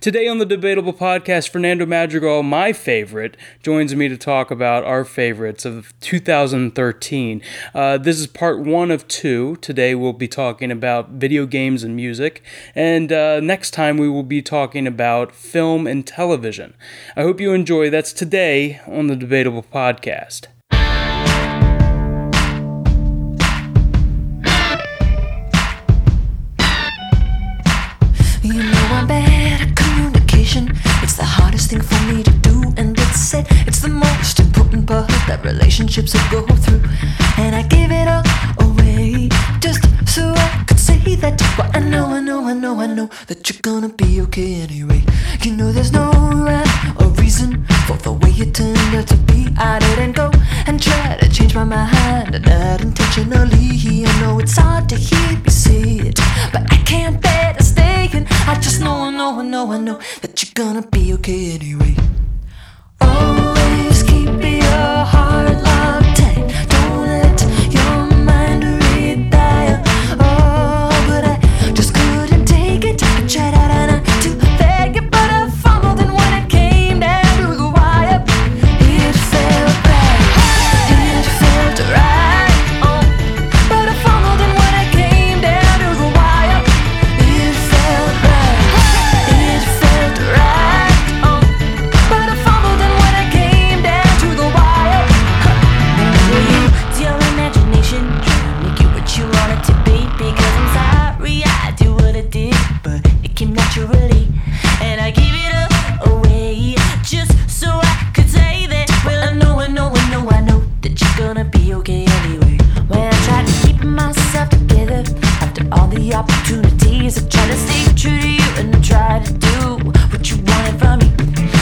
Today on the Debatable Podcast, Fernando Madrigal, my favorite, joins me to talk about our favorites of 2013. Uh, this is part one of two. Today we'll be talking about video games and music, and uh, next time we will be talking about film and television. I hope you enjoy. That's today on the Debatable Podcast. That relationships will go through. And I give it all away just so I could say that. But I know, I know, I know, I know that you're gonna be okay anyway. You know there's no rhyme or reason for the way you turned out to be. I didn't go and try to change my mind, not intentionally. I know it's hard to hear you say it, but I can't bear to stay. And I just know, I know, I know, I know that you're gonna be okay anyway. Always keep your heart. locked opportunities, I try to stay true to you and I tried to do what you wanted from me,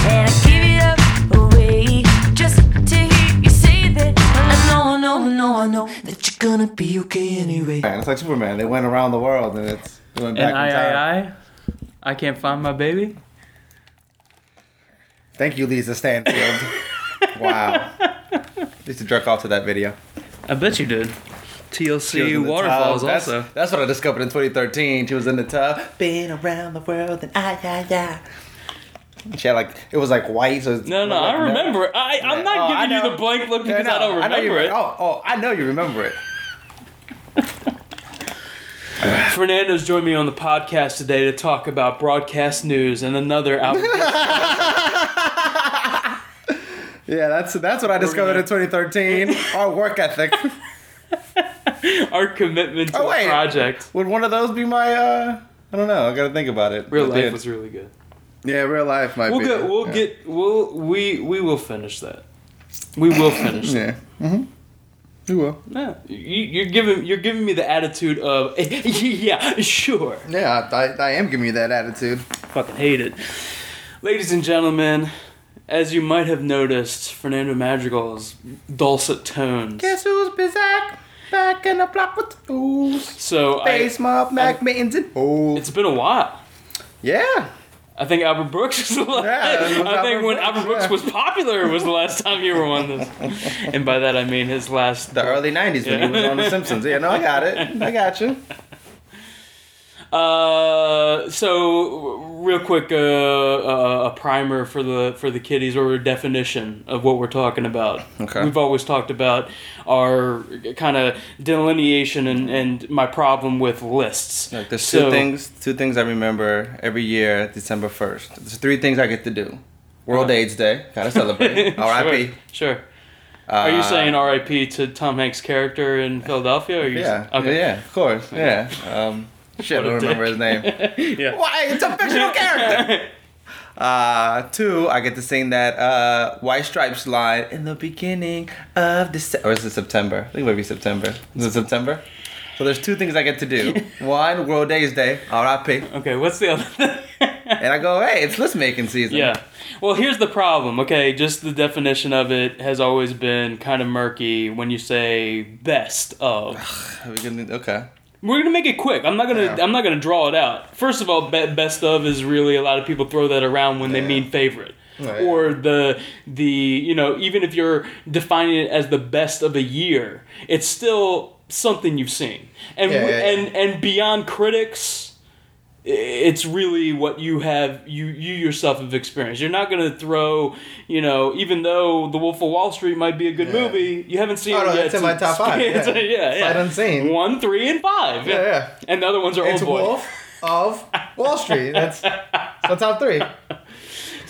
and I give it up away just to hear you say that. I know, I know, I know, I know that you're gonna be okay anyway. Man, it's like Superman. They went around the world and it's going back And in time. I, I, I, I can't find my baby. Thank you, Lisa Stansfield. wow. Used to jerk off to that video. I bet you did. TLC Waterfalls. That's, also. That's what I discovered in 2013. She was in the tub, been around the world, and I, yeah, yeah. She had like it was like white. So No, no, I remember it. I, I'm not Oh, I giving you the blank look because I don't remember you, it. Oh, oh, I know you remember it. Fernando's joined me on the podcast today to talk about broadcast news and another album. Yeah, that's that's what I discovered in 2013. Our work ethic. our commitment to Oh, wait. project. Would one of those be my? uh I don't know. I gotta think about it. Real life did. was really good. Yeah, real life might We'll be. get. We'll yeah. get. We'll. We. We will finish that. We will finish. that. Yeah. Mm-hmm. You will. Yeah, you, you're giving. You're giving me the attitude of. yeah, sure. Yeah, I, I am giving you that attitude. Fucking hate it. Ladies and gentlemen, as you might have noticed, Fernando Madrigal's dulcet tones. Guess who's back? Back in the block with the fools. So I, Face mob, Mac Mittens, and oh. it's been a while. Yeah. I think Albert Brooks was the last. Yeah, I think Albert when Brooks, Albert Brooks yeah. was popular was the last time you were on this. And by that I mean his last. The early 90s when he was on The Simpsons. Yeah, no, I got it. I got you. Uh, so real quick, uh, uh, a primer for the for the kiddies or a definition of what we're talking about. Okay. We've always talked about our kind of delineation and, and my problem with lists. Like, there's So- two things two things I remember every year, December 1st. There's three things I get to do. World Uh. AIDS Day. Gotta celebrate. R.I.P. Sure. sure. Are you Uh, saying R.I.P. to Tom Hanks' character in Philadelphia? Or are you Yeah. Okay. Yeah, of course. Yeah. Um, shit, I don't remember his name. yeah. Why? It's a fictional character. Uh, two, I get to sing that uh, White Stripes line in the beginning of December. Or is it September? I think it might be September. Is it September? So there's two things I get to do. One, World Days Day, R.I.P. Okay. What's the other? And I go, hey, it's list making season. Yeah. Well, here's the problem. Okay, just the definition of it has always been kind of murky when you say best of. Are we gonna, okay. We're gonna make it quick. I'm not gonna. Yeah. I'm not gonna draw it out. First of all, best of is really a lot of people throw that around when they mean favorite, oh, Right. or the the you know even if you're defining it as the best of a year, it's still something you've seen. And Yeah, yeah, yeah. and and beyond critics, it's really what you have you you yourself have experienced. You're not going to throw, you know, even though The Wolf of Wall Street might be a good Yeah. movie, you haven't seen Oh, it no, yet. it's in my top five, yeah. yeah, yeah. Sight unseen. One, three, and five. Yeah, yeah. And the other ones are It's Old Boy. Wolf of Wall Street. That's so top three.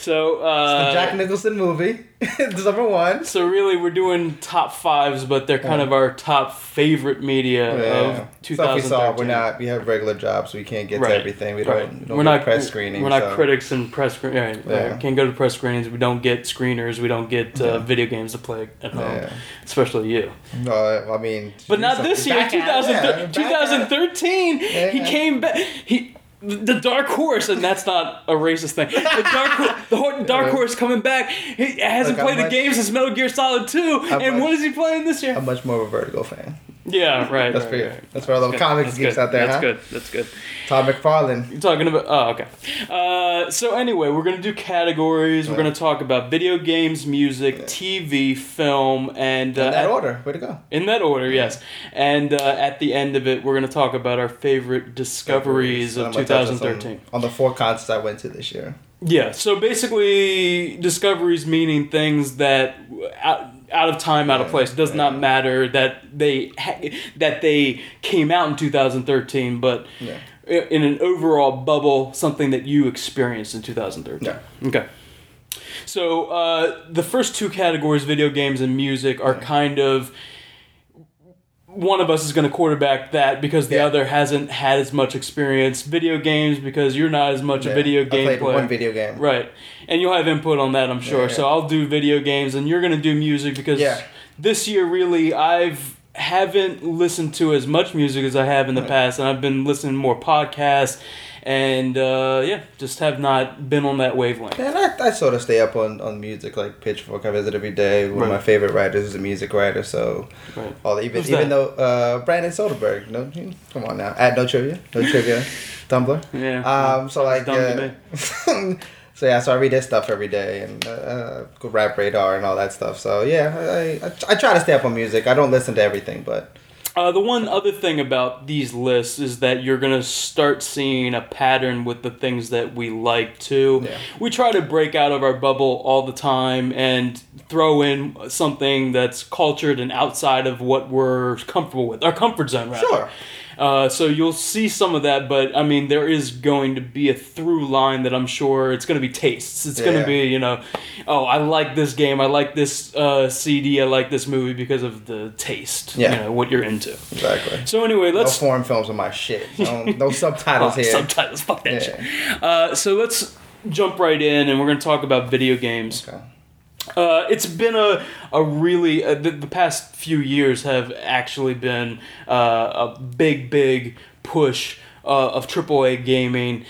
So uh, The Jack Nicholson movie. it's number one. So really, we're doing top fives, but they're kind of our top favorite media of Stuff we saw. We're not. We have regular jobs. So we can't get Right, to everything. We don't. right. We don't we're not press screening. We're not so. critics and press screen. Right, right. Yeah. Can't go to press screenings. We don't get screeners. We don't get uh, video games to play at home. Yeah. Especially you. No, I mean. But not this year, back at it, 2000, yeah, back at it. 2013. He came back. He. The dark horse, and that's not a racist thing. The dark, Ho- the ho- dark horse coming back. He hasn't Look, played I'm a game since Metal Gear Solid Two. I'm and much- what is he playing this year? I'm much more of a Vertigo fan. Yeah, right. That's right, for you. right. That's for all Good. comics That's geeks good. out there, That's huh? good. That's good. Todd McFarlane. You're talking about. Oh, okay. Uh, so anyway, we're gonna do categories. We're gonna talk about video games, music, TV, film, and uh, In that at- order. Way to go. in that order, yes. And uh, at the end of it, we're gonna talk about our favorite discoveries of I'm gonna touch on 2013. On the four concerts I went to this year. Yeah. So basically, discoveries meaning things that out, out of time, out of place. It does not matter that they ha- that they came out in 2013, but Yeah. in an overall bubble, something that you experienced in 2013. Yeah. Okay. So uh, the first two categories, video games and music, are kind of one of us is going to quarterback that because the Yeah. other hasn't had as much experience. Video games because you're not as much a Yeah. video I game played player. one video game. Right. And you'll have input on that, I'm sure. Yeah, So. I'll do video games and you're going to do music because this year really I've haven't listened to as much music as I have in the past and I've been listening to more podcasts and uh, yeah, just have not been on that wavelength. And I, I sort of stay up on, on music, like Pitchfork. I visit every day. One of my favorite writers is a music writer, so Right. all even Who's even that? though uh, Brandon Soderberg, no, come on now, add no trivia, no trivia, Tumblr. Yeah. Um, so like, uh, so yeah, so I read his stuff every day and uh, uh, Rap Radar and all that stuff. So yeah, I, I, I try to stay up on music. I don't listen to everything, but Uh, the one other thing about these lists is that you're going to start seeing a pattern with the things that we like too. Yeah. We try to break out of our bubble all the time and throw in something that's cultured and outside of what we're comfortable with, our comfort zone, rather. Sure. Uh, so you'll see some of that, but I mean, there is going to be a through line that I'm sure it's going to be tastes. It's going Yeah. to be, you know, oh, I like this game, I like this uh, CD, I like this movie because of the taste, Yeah. you know, what you're into. exactly. So anyway, let's foreign films are my shit. No, no subtitles Oh, here. subtitles. Fuck that Yeah. shit. Uh, so let's jump right in, and we're going to talk about video games. Okay. Uh, it's been a a really uh, the, the past few years have actually been uh, a big big push uh, of AAA gaming.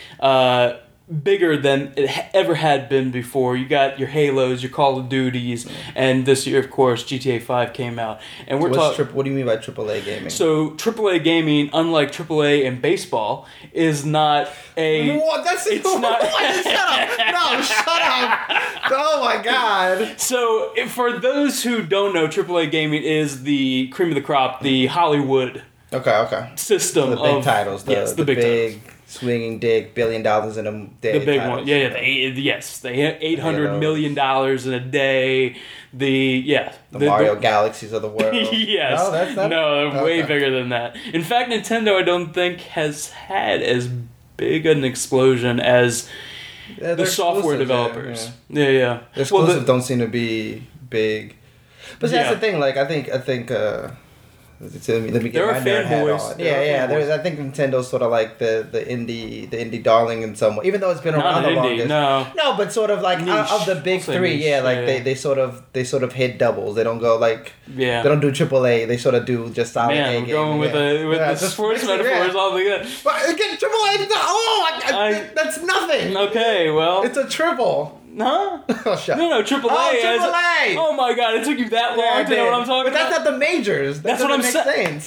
Bigger than it ever had been before. You got your Halos, your Call of Duties, and this year, of course, GTA Five came out, and we're talking. tri- what do you mean by AAA gaming? So AAA gaming, unlike AAA in baseball, is not a. What? That's It's what? not- Shut up! No, shut up! Oh my god! So if- for those who don't know, AAA gaming is the cream of the crop, the Hollywood Okay, okay. system The big of titles, the, yes, the, the, big, big, titles. Swinging dick, billion dollars in a day. The big titles. one, yeah, yeah, the eight, yes, the eight hundred Halos. million dollars in a day. The yeah, The, Mario Galaxies of the world. yes, No, that's not. no, way bigger than that. In fact, Nintendo, I don't think has had as big an explosion as Yeah, the software exclusive, yeah, developers. yeah. Yeah, yeah. The Well, the- don't seem to be big. But see, Yeah. that's the thing. Like, I think, I think. uh let me, let me get There are my nerd hat fanboys. on. There Yeah, are yeah. There's, I think Nintendo's sort of like the the indie the indie darling in some way, even though it's been Not around an the indie, longest. no. No, but sort of like out of the big We'll three, niche, yeah, like yeah. they, they sort of they sort of hit doubles. They don't go like Yeah. they don't do AAA. They sort of do just solid Man, A we're game. going with yeah. the with Yeah, the sports metaphors all the good. But again, AAA. Oh, I, I, I- that's nothing. Okay, well, It's a triple. Huh? Oh, shut No, no, triple A. Oh, has- AAA. Oh my god, it took you that long Yeah, to know what. I'm talking but about. But that's not the majors. That That's what I'm saying.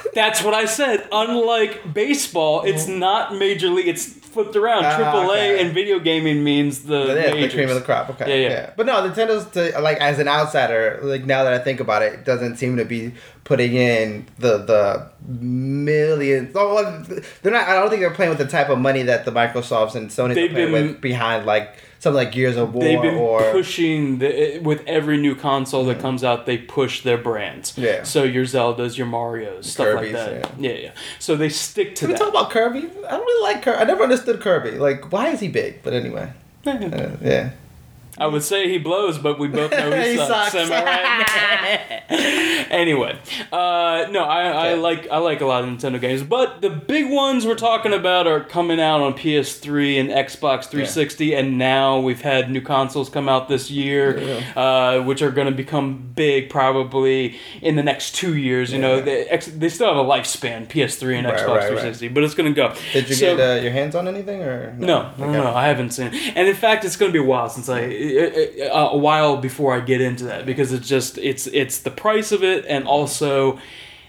That's what I said. Unlike baseball, it's not major league. It's flipped around. Mm-hmm. Ah, Triple A okay. and video gaming means the yeah, the cream of the crop. Okay. Yeah, Yeah, yeah. But no, Nintendo's to, like as an outsider, like now that I think about it, it doesn't seem to be putting in the the millions. Oh, they're not. I don't think they're playing with the type of money that the Microsofts and Sony are playing been- with behind like something like Gears of War They've been or pushing the, with every new console that comes out. They push their brands. Yeah. So your Zeldas, your Mario's, stuff Kirby's, like that. Yeah. yeah, So they stick to Can we talk about Kirby? I don't really like Kirby. I never understood Kirby. Like, why is he big? But anyway, uh, yeah. I would say he blows, but we both know he, He sucks. sucks. Am I right? anyway, uh, no, I, I Okay. like I like a lot of Nintendo games, but the big ones we're talking about are coming out on PS3 and Xbox 360, and now we've had new consoles come out this year, uh, which are going to become big probably in the next two years. You know, they, they still have a lifespan, PS3 and Right, Xbox right, right. 360, but it's going to go. Did you So- get uh, your hands on anything or no, no, Okay. no, I haven't seen. it. And in fact, it's going to be a while since I Uh, a while before I get into that because it's just it's it's the price of it and also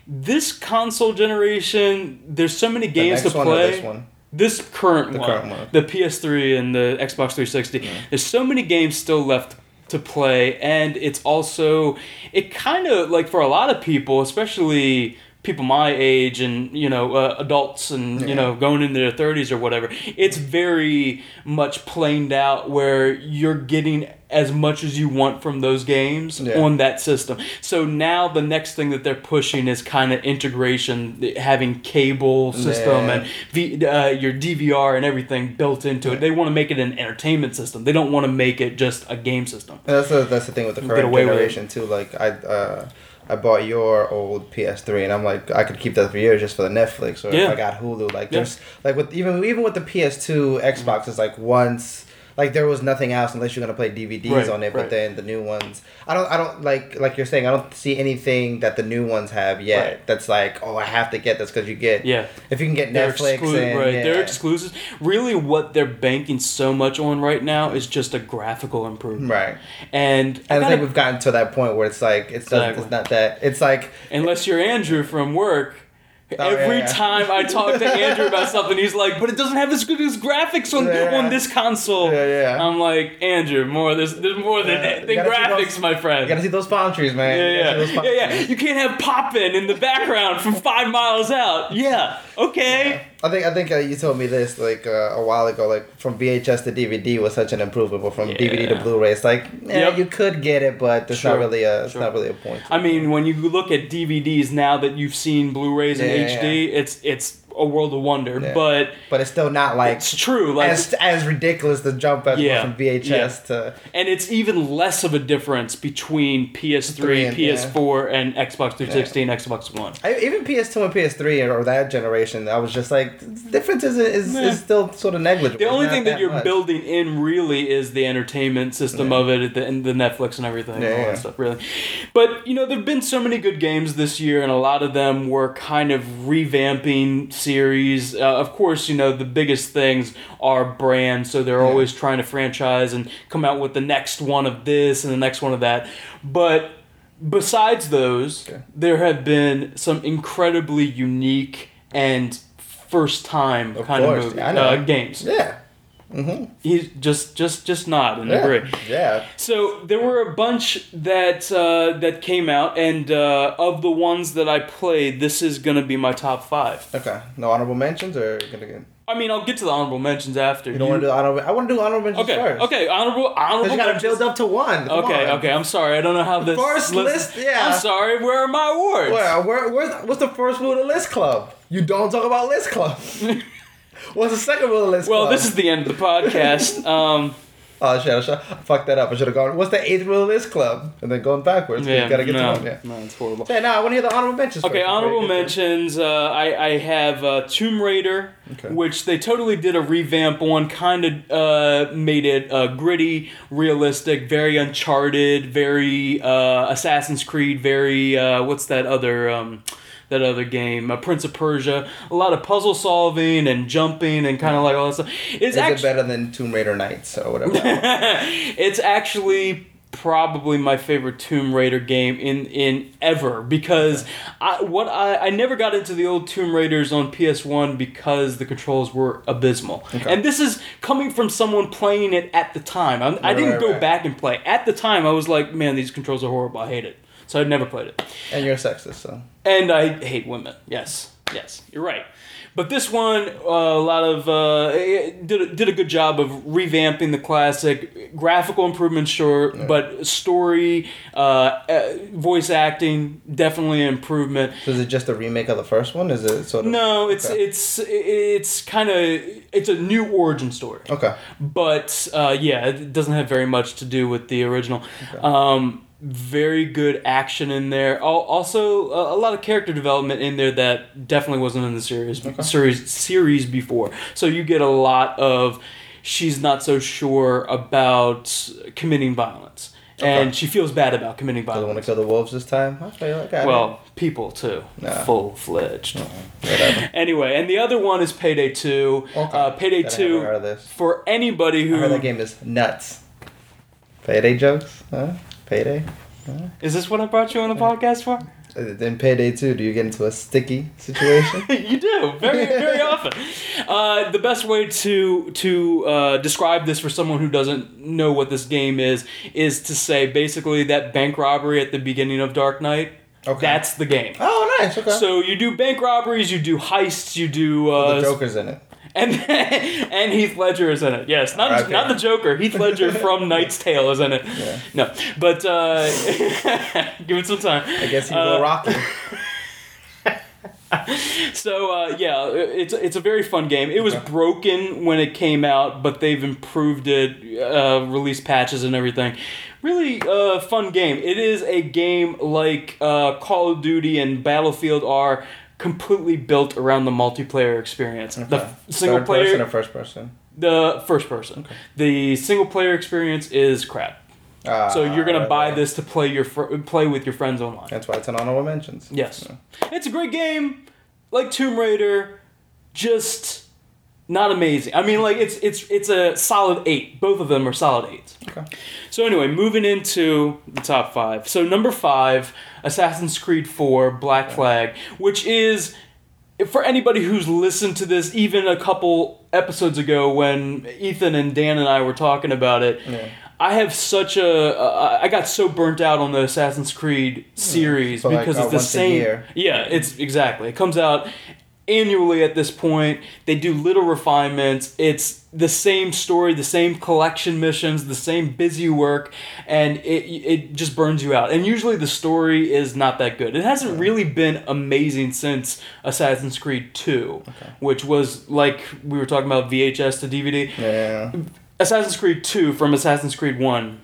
this console generation. There's so many games to play. this one? This current The one, current one. the PS3 and the Xbox 360. Mm. There's so many games still left to play, and it's also it kind of like for a lot of people, especially people my age and you know uh, adults and you know going into their 30s or whatever it's very much planed out where you're getting as much as you want from those games Yeah. on that system so now the next thing that they're pushing is kind of integration having cable system Yeah. and v, uh, your DVR and everything built into it they want to make it an entertainment system they don't want to make it just a game system And That's the, that's the thing with the current away with it. generation too. Like I uh, I bought your old PS3 and I'm like I could keep that for years just for the Netflix or Yeah. if I got Hulu. Like Yeah. there's like with even even with the PS2 Xbox it's like once like there was nothing else unless you're gonna play DVDs Right, on it. But then the new ones I don't I don't like like you're saying I don't see anything that the new ones have yet Right. that's like oh I have to get this because you get yeah if you can get They're Netflix exclu- and right. yeah. They're exclusives. Really, what they're banking so much on right now is just a graphical improvement. right. And I I think we've gotten to that point where it's like it's, Exactly. it's not that it's like unless you're Andrew from work. Oh, Every yeah. time I talk to Andrew about something, he's like, "But it doesn't have as good as graphics on, Yeah, yeah. on this console." Yeah, yeah. I'm like, Andrew, more there's there's more than, Yeah, than you gotta see graphics, those- my friend. You gotta see those palm trees, man. yeah, You gotta see those yeah, yeah, yeah. You can't have popping in the background from five miles out. Yeah, okay. I think I think uh, you told me this like uh, a while ago. Like from VHS to DVD was such an improvement, but from DVD to Blu-ray, it's like yeah, Yep. you could get it, but there's Sure, not really a it's not really a point. I mean, when you look at DVDs now that you've seen Blu-rays and Yeah, HD, it's it's a world of wonder. Yeah. But But it's still not like it's true, like, as as ridiculous the jump as Yeah, from VHS to and it's even less of a difference between PS3, Three and- PS4, and Xbox 360 and Xbox One. I, even PS2 and PS3 or that generation. I was just like the difference is is, Yeah. is still sort of negligible. The only thing that, you're much. building in really is the entertainment system of it, the, and the Netflix and everything, Yeah, all yeah. that stuff, really. But you know, there've been so many good games this year, and a lot of them were kind of revamping series. Uh, of course, you know the biggest things are brands, so they're always trying to franchise and come out with the next one of this and the next one of that. But besides those, Okay. there have been some incredibly unique and first time kind course, of movie, uh, games. Yeah. He's just just just nod and Yeah. agree. Yeah. So there were a bunch that uh, that came out, and uh, of the ones that I played, this is gonna be my top five. Okay. No honorable mentions or gonna get. I mean, I'll get to the honorable mentions after. You don't want to do honorable. I want to do honorable mentions Okay, first. okay, honorable honorable. You gotta build up to one. Come Okay, on. okay. I'm sorry. I don't know how this First list, yeah. I'm sorry. Where are my awards? Where, where, where's, what's the first rule of the list club? You don't talk about list club. what's the second rule of the list Well, club? this is the end of the podcast. um, Oh shit! I, should, I fucked that up. I should have gone. What's the eighth rule of list club? And then going backwards. yeah, you gotta get no, to one. Yeah. no, it's horrible. Yeah, no, I want to hear the honorable mentions. Okay, first honorable you mentions. Uh, I I have uh, Tomb Raider, Okay. which they totally did a revamp on. Kind of uh, made it uh, gritty, realistic, very Uncharted, very uh, Assassin's Creed, very uh, what's that other. Um, that other game, uh, Prince of Persia, a lot of puzzle solving and jumping and kind of like all that stuff. It's Is it better than Tomb Raider Knights or whatever? it's actually probably my favorite Tomb Raider game in in ever because I what I I never got into the old Tomb Raiders on PS1 because the controls were abysmal. Okay. And this is coming from someone playing it at the time. I'm, I didn't right, go right. back and play. At the time I was like, man, these controls are horrible. I hate it. So I'd never played it. And you're a sexist, so. And I hate women. Yes, yes, you're right. But this one, uh, a lot of uh, did a, did a good job of revamping the classic. Graphical improvements, sure, but story, uh, voice acting, definitely an improvement. So is it just a remake of the first one? Is it sort of. No, it's Okay. it's it's kind of it's a new origin story. Okay. But uh, yeah, it doesn't have very much to do with the original. Um, very good action in there. Also, a, lot of character development in there that definitely wasn't in the series series series before. So you get a lot of she's not so sure about committing violence, and she feels bad about committing Do they want violence. to kill the wolves this time? I like I Well, people too, Nah. full fledged. Whatever. Anyway, and the other one is Payday Two. Okay. Uh, Payday Gotta Two haven't heard of this. for anybody who I heard that game is nuts. Payday jokes? Huh? Payday? Is this what I brought you on the podcast for? Uh, In Payday too. do you get into a sticky situation? you do very very often. Uh, the best way to to uh, describe this for someone who doesn't know what this game is is to say basically that bank robbery at the beginning of Dark Knight. Okay. That's the game. oh, nice. Okay. So you do bank robberies, you do heists, you do uh, the Joker's in it. And and Heath Ledger is in it. Yes, not not the Joker. Heath Ledger from Knight's Tale is in it. Yeah. No, but uh, give it some time. I guess he Uh, will rock it. So uh, yeah, it's it's a very fun game. It was broken when it came out, but they've improved it, uh, released patches and everything. Really uh, fun game. It is a game like uh, Call of Duty and Battlefield are completely built around the multiplayer experience. The Okay. f- single Third player, person or first person? the first person. The single player experience is crap. Ah, So you're gonna right, buy this to play your fr- play with your friends online. That's why it's an honorable mentions. Yes. It's a great game. Like Tomb Raider, just not amazing. I mean like it's it's it's a solid 8. Both of them are solid 8s. Okay. So anyway, moving into the top 5. So number 5, Assassin's Creed 4 Black Flag, which is for anybody who's listened to this even a couple episodes ago when Ethan and Dan and I were talking about it, Yeah. I have such a uh, I got so burnt out on the Assassin's Creed series like, because uh, it's the same. year. Yeah, it's exactly. It comes out annually at this point. They do little refinements. It's the same story, the same collection missions, the same busy work, and it it just burns you out. And usually the story is not that good. It hasn't really been amazing since Assassin's Creed 2, which was like we were talking about VHS to DVD. Yeah. Assassin's Creed 2 from Assassin's Creed 1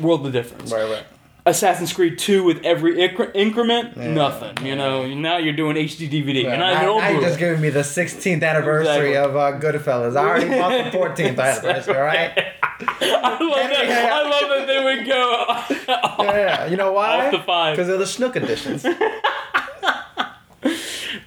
world of difference. Right, right. Assassin's Creed 2 with every incre- increment, Yeah. nothing. You know, now you're doing HD DVD. Yeah, and not even now, old now you're just giving me the 16th anniversary Exactly. of uh, Goodfellas. I already bought the 14th anniversary, all right? I love that. Yeah. I love that they would go. Yeah, yeah. You know why? Off the five. Because of the Snook editions.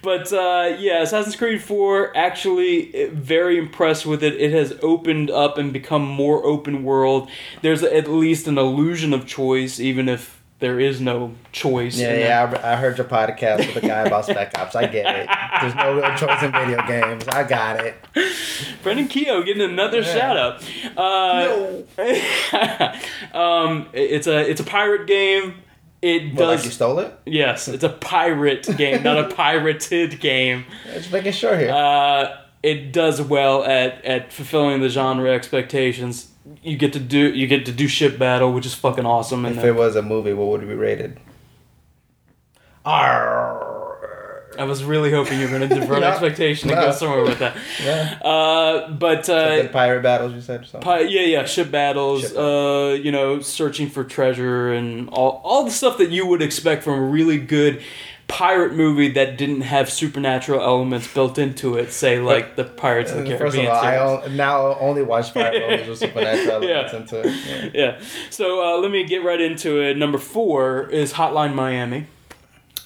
But uh, yeah, Assassin's Creed 4 actually very impressed with it. It has opened up and become more open world. There's at least an illusion of choice, even if there is no choice. Yeah, yeah. I, I heard your podcast with the guy about Spec Ops. I get it. There's no real choice in video games. I got it. Brendan Keogh getting another Yeah. shout out. Uh, um, it's a it's a pirate game. It What, like does you stole it? yes, it's a pirate game, not a pirated game. Just making sure here. Uh, it does well at, at fulfilling the genre expectations. You get to do you get to do ship battle, which is fucking awesome. And if it was a movie, what would it be rated? Arr. I was really hoping you were going to divert No. expectation and No. go somewhere with that. Yeah. Uh, but uh, the pirate battles you said? Pi- yeah, yeah, ship battles. Ship uh, you know, searching for treasure and all all the stuff that you would expect from a really good pirate movie that didn't have supernatural elements built into it. Say like the Pirates of the Uh, First of Caribbean. all, I series. o- now only watch pirate movies with supernatural Yeah. elements into it. Yeah. yeah. So uh, let me get right into it. Number four is Hotline Miami.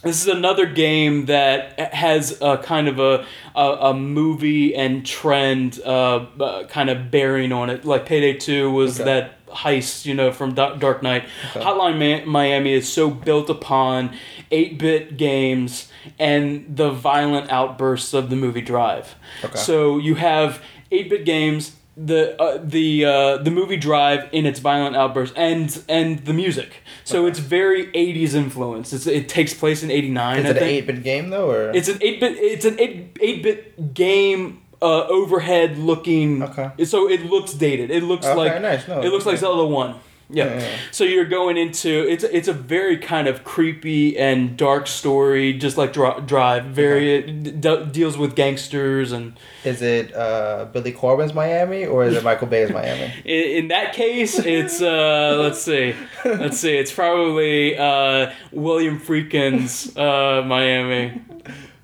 This is another game that has a kind of a a, a movie and trend uh, uh, kind of bearing on it. Like Payday Two was Okay. that heist, you know, from Da- Dark Knight. Hotline Ma- Miami is so built upon eight bit games and the violent outbursts of the movie Drive. Okay. So you have eight bit games the uh, the uh, the movie Drive in its violent outbursts and and the music. So it's very '80s influenced. It's, it takes place in '89. Is it an eight bit game though, or It's an eight bit. It's an eight eight bit game. Uh, overhead looking. Okay. So it looks dated. It looks Okay, like. nice. No, it looks like. Zelda One. Yeah. So you're going into it's it's a very kind of creepy and dark story, just like Dri- Drive. Very it d- deals with gangsters and is it uh, Billy Corben's Miami or is it Michael Bay's Miami? in, in that case, it's uh, let's see, let's see, it's probably uh, William Friedkin's uh, Miami.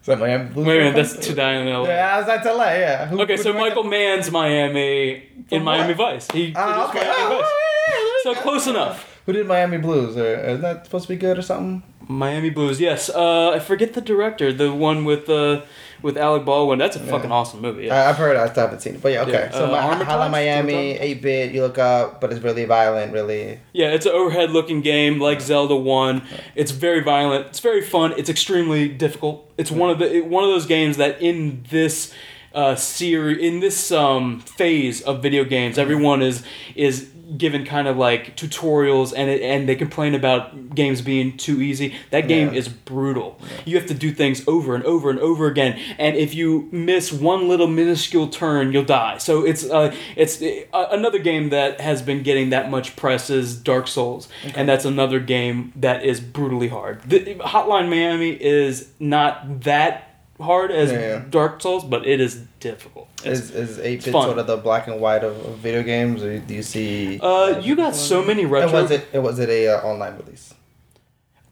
Is that Miami Blues? Wait a minute, that's To Die in LA. Yeah, that's LA. Yeah. Who- Okay, so Michael Mann's Miami in Miami? Vice. He produced okay. Miami Oh, Vice. Yeah, yeah, yeah, So close enough. Who did Miami Blues? Or is that supposed to be good or something? Miami Blues, yes. Uh, I forget the director, the one with uh, with Alec Baldwin. That's a fucking awesome movie. Yeah. I, I've heard. I still haven't seen it, but yeah, okay. Yeah, So uh, Armitage? Hotline Miami, Is that what we're eight bit. You look up, but it's really violent. Really. Yeah, it's an overhead looking game like Zelda 1. It's very violent. It's very fun. It's extremely difficult. It's one of the it- one of those games that in this uh, series in this um, phase of video games, everyone is is given kind of like tutorials and it, and they complain about games being too easy. That game Yeah. is brutal. You have to do things over and over and over again, and if you miss one little minuscule turn, you'll die. So it's uh, it's uh, another game that has been getting that much press is Dark Souls, and that's another game that is brutally hard. The, Hotline Miami is not that hard as Yeah, yeah. Dark Souls, but it is difficult. It's- Is is eight bit sort of the black and white of, of video games, or do you see? uh, you got so many And retro. was it? It was it a uh, online release?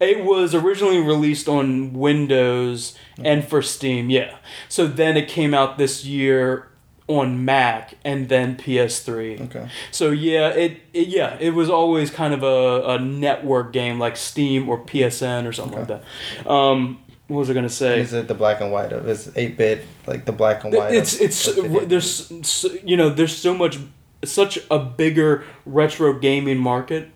It was originally released on Windows and for Steam, yeah. So then it came out this year on Mac and then PS3. Okay. So yeah, it, it yeah, it was always kind of a, a network game like Steam or PSN or something like that. Um, what was I gonna say? Is it the black and white of? Is eight bit like the black and white? it's of- it's video there's you know there's so much such a bigger retro gaming market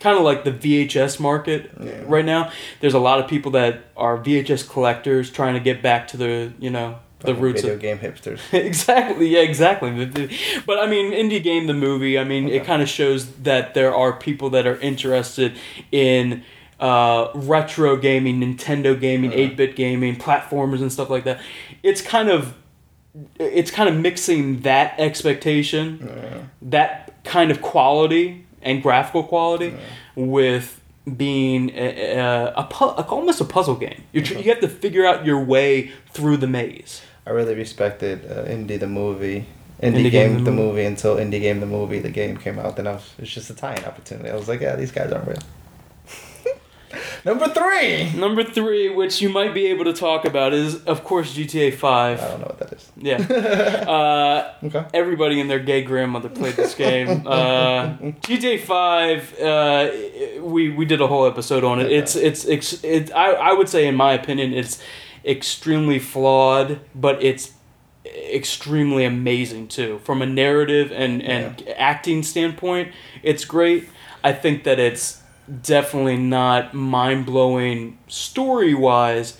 kind of like the VHS market Yeah. right now there's a lot of people that are VHS collectors trying to get back to the you know the Fucking roots video of game hipsters. exactly yeah exactly The- the- but i mean indie game the movie i mean it kind of shows that there are people that are interested in uh, retro gaming nintendo gaming Uh-huh. 8-bit gaming platformers and stuff like that it's kind of it's kind of mixing that expectation Yeah. that kind of quality and graphical quality with being a, a, a, pu- almost a puzzle game You're tr- you have to figure out your way through the maze I really respected uh, Indie the movie. Indie, Indie game, Game the the movie until Indie Game the movie the game came out. Then I was it's just a tie-in opportunity. I was like, yeah, these guys aren't real. Number three. Number three, which you might be able to talk about, is of course GTA Five. I don't know what that is. Yeah, uh, Okay. everybody and their gay grandmother played this game. Uh, GTA Five, uh, we we did a whole episode on it. It's it's it's it, I I would say in my opinion it's extremely flawed, but it's extremely amazing too from a narrative and and acting standpoint. It's great. I think that it's definitely not mind blowing story wise,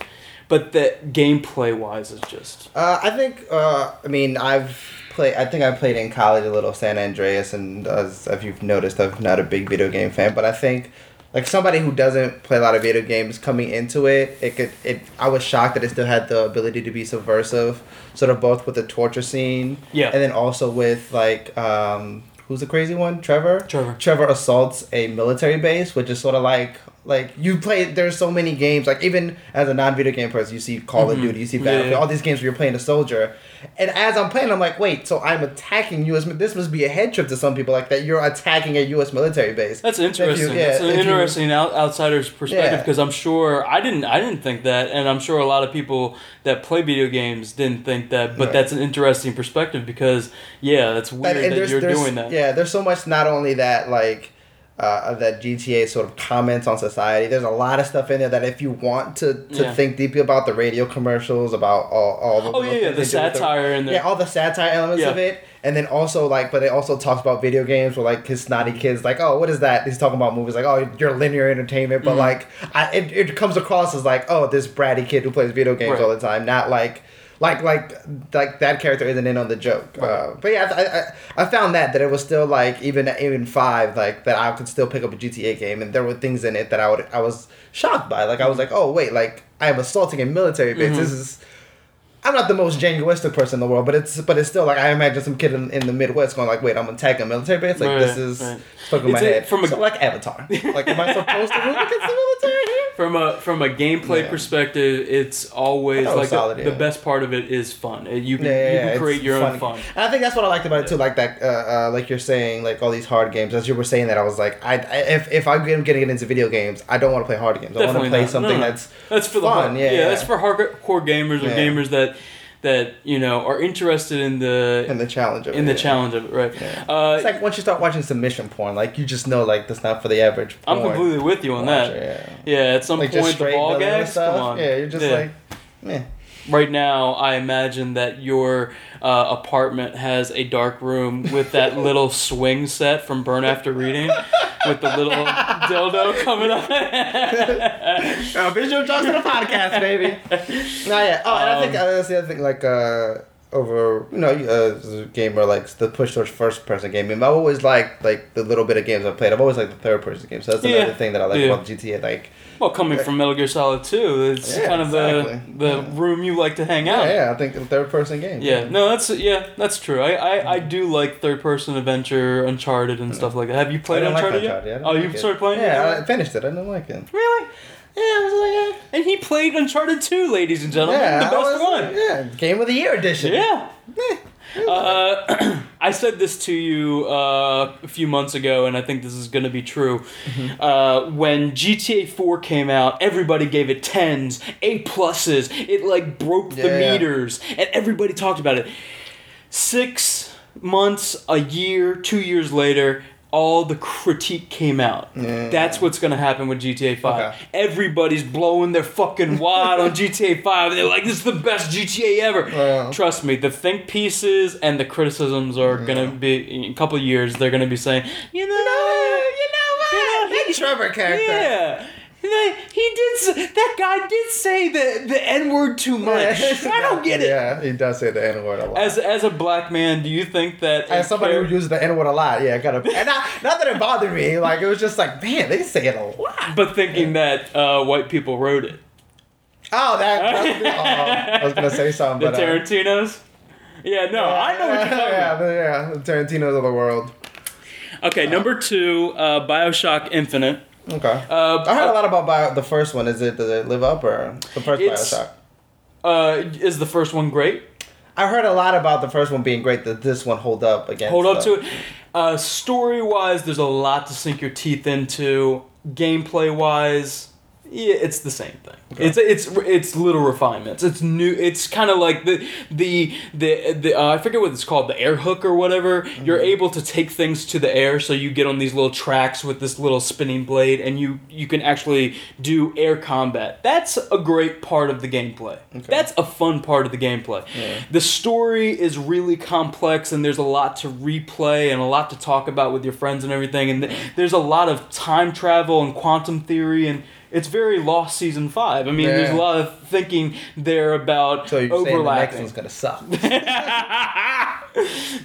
but that gameplay wise is just Uh, I think. Uh, I mean, I've played. I think I played in college a little San Andreas, and as if you've noticed, I'm not a big video game fan. But I think, like somebody who doesn't play a lot of video games coming into it, it could. It. I was shocked that it still had the ability to be subversive, sort of both with the torture scene, Yeah. and then also with like. Um, Who's the crazy one? Trevor. Trevor. Trevor assaults a military base, which is sort of like like you play. There's so many games. Like even as a non-video game person, you see Call of mm-hmm. Duty, you see Yeah, Battlefield, yeah. all these games where you're playing a soldier. And as I'm playing, I'm like, wait, so I'm attacking U.S. This must be a head trip to some people like that. You're attacking a U.S. military base. That's If you- interesting. yeah, That's an if you- interesting outsider's perspective Yeah. because I'm sure I didn't I didn't think that, and I'm sure a lot of people that play video games didn't think that. But Right. that's an interesting perspective because yeah, that's weird that you're doing that. Yeah, there's so much. Not only that, like. Uh, that GTA sort of comments on society. There's a lot of stuff in there that if you want to, to Yeah. think deeply about the radio commercials, about all, all the Oh, yeah, yeah, the they do with satire in there. Yeah, all the satire elements Yeah. of it, and then also like, but it also talks about video games where like his snotty kids like, oh, what is that? He's talking about movies like, oh, you're linear entertainment, Mm-hmm. but like, I, it, it comes across as like, oh, this bratty kid who plays video games Right. all the time, not like like like like that character isn't in on the joke. Uh, but yeah, I, I I found that that it was still like even even five like that I could still pick up a GTA game and there were things in it that I would I was shocked by. Like I was like, oh wait, like I am assaulting a military base. This is. I'm not the most jingoistic person in the world, but it's but it's still like I imagine some kid in, in the Midwest going like, "Wait, I'm attacking a military base." Like this is right. stuck in my a- head. from a- so, like Avatar. like, am I supposed to root against the military? From a from a gameplay Yeah. perspective, it's always like the, solid, the yeah. best part of it is fun. You can Yeah, you can create your own fun. And I think that's what I liked about it too. Like that, uh, uh, like you're saying, like all these hard games. As you were saying that, I was like, I, I if if I'm getting into video games, I don't want to play hard games. I want Definitely to play not. something No, no. that's That's for the fun, yeah, yeah. That's for hardcore gamers or gamers that that you know are interested in the in the challenge of in it, the yeah. challenge of it, right? Yeah. Uh, It's like once you start watching submission porn, like you just know like that's not for the average. I'm completely with you on that. Yeah. Yeah, at some Like point the ball gags. Come on. Yeah, you're just like, yeah. Right now i imagine that your uh, apartment has a dark room with that little swing set from burn after reading with the little dildo coming up Uh, visual jokes to the podcast, baby. not yet Oh, and I think Um, uh, that's the other thing. Like uh, over, you know, uh, as a gamer like the push towards first person game. I've always liked like the little bit of games I've played. I've always liked the third person games. So that's Yeah. another thing that I like Yeah. about GTA. Like, well coming from metal gear solid 2 it's Yeah, kind of exactly. the the room you like to hang out yeah, yeah, I think the third person game. Yeah, no, that's yeah, that's true. I, I, I do like third person adventure, Uncharted and stuff like that. Have you played didn't like Uncharted, Uncharted. Yet? Oh, like you've it. started playing? Yeah, it? I finished it. I didn't like it. really? Yeah, I was like, yeah. And he played Uncharted 2, ladies and gentlemen, yeah, the best was one. yeah, game of the year edition. Yeah. Uh, I said this to you uh, a few months ago, and I think this is going to be true. Mm-hmm. Uh, when GTA 4 came out, everybody gave it 10s, A pluses. It like broke the Yeah. meters, and everybody talked about it. Six months, a year, two years later, all the critique came out. Yeah. That's what's going to happen with GTA 5. Okay. Everybody's blowing their fucking wad on GTA 5. They're like, this is the best GTA ever. Oh, wow. Trust me, the think pieces and the criticisms are gonna be in a couple of years. They're gonna be saying, you know, you know what, That Trevor character. yeah. He he did. s- That guy did say the the n word too much. I don't get it. Yeah, he does say the N word a lot. As as a black man, do you think that As somebody char- who uses the N word a lot, yeah, kind of. And not, not that it bothered me, like it was just like, man, they say it a lot. but thinking that uh, white people wrote it, Oh, that. that oh, I was gonna say something, the but. uh, Tarantinos? Yeah, no, I know what you're talking yeah, about. the- yeah, the Tarantino's of the world. Okay, number two, uh, Bioshock Infinite. Okay. Uh, I heard a lot about Bio, the first one. Is it does it live up or the first Bioshock? Uh, is the first one great? I heard a lot about the first one being great. That this one hold up against. Hold up the- to it. Uh, story wise, there's a lot to sink your teeth into. Gameplay wise, yeah, it's the same thing. It's it's it's little refinements. It's new. It's kind of like the the the, the uh, I forget what it's called, the air hook or whatever. Mm-hmm. You're able to take things to the air, so you get on these little tracks with this little spinning blade, and you you can actually do air combat. That's a great part of the gameplay. That's a fun part of the gameplay. The story is really complex, and there's a lot to replay and a lot to talk about with your friends and everything. And th- there's a lot of time travel and quantum theory, and it's very Lost season five. I mean, there's a lot of thinking there about So you're saying the next one's gonna suck.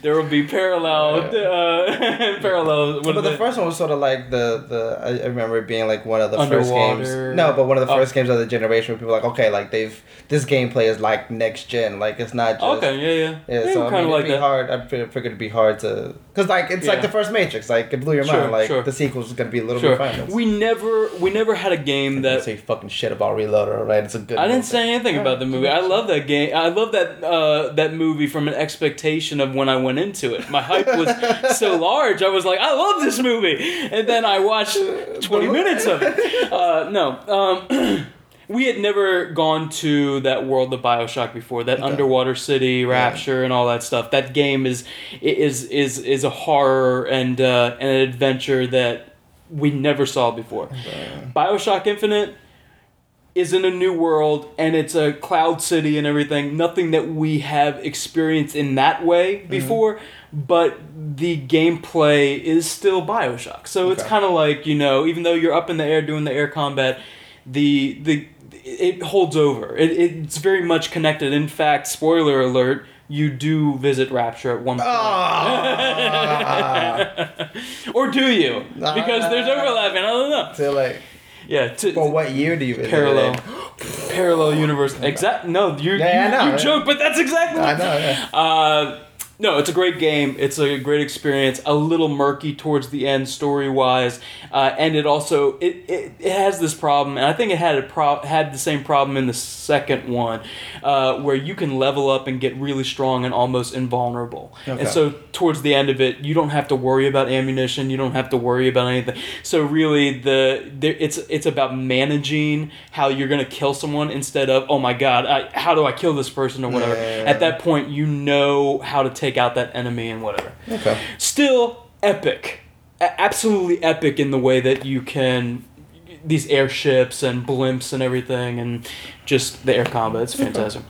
there will be parallel, uh, parallel. but the first one was sort of like the the I remember it being like one of the first games. No, but one of the Oh. first games of the generation where people were like, okay, like they've this gameplay is like next gen. Like it's not just okay, yeah, yeah, Yeah, so I mean, like it'd be that. hard. I fig- figured it'd be hard to, cause like it's Yeah. like the first Matrix. Like it blew your Sure, mind. Like sure. the sequel's gonna be a little Sure, refinements. we never, we never had a game that that say fucking shit about Reloaded, right? It's a good. I didn't movie. say anything about the movie. I love that game. I love that uh, that movie from an expectation of when I went into it. My hype was so large. I was like, I love this movie, and then I watched twenty minutes of it. Uh, no, um, we had never gone to that world of Bioshock before. That underwater city, Rapture, and all that stuff. That game is is is is a horror and uh, and an adventure that we never saw before. Bioshock Infinite is in a new world and it's a cloud city and everything. Nothing that we have experienced in that way Mm-hmm. before, but the gameplay is still Bioshock. So it's kind of like you know, even though you're up in the air doing the air combat, the the it holds over. It, it's very much connected. In fact, spoiler alert. You do visit Rapture at one point. Ah. Or do you? Because there's overlap, and I don't know. like, Yeah, to, well, what year do you visit parallel, parallel universe. Exact. No, you Yeah, I know, you yeah. joke, but that's exactly. I know. Yeah. Uh, no, it's a great game. It's a great experience. A little murky towards the end, story wise, uh, and it also it, it, it has this problem, and I think it had a pro- had the same problem in the second one, uh, where you can level up and get really strong and almost invulnerable. Okay. And so towards the end of it, you don't have to worry about ammunition. You don't have to worry about anything. So really, the there, it's it's about managing how you're gonna kill someone instead of oh my god, I, how do I kill this person or whatever. Yeah. At that point, you know how to take out that enemy and whatever. Okay. Still epic, A- absolutely epic in the way that you can these airships and blimps and everything, and just the air combat. It's fantastic.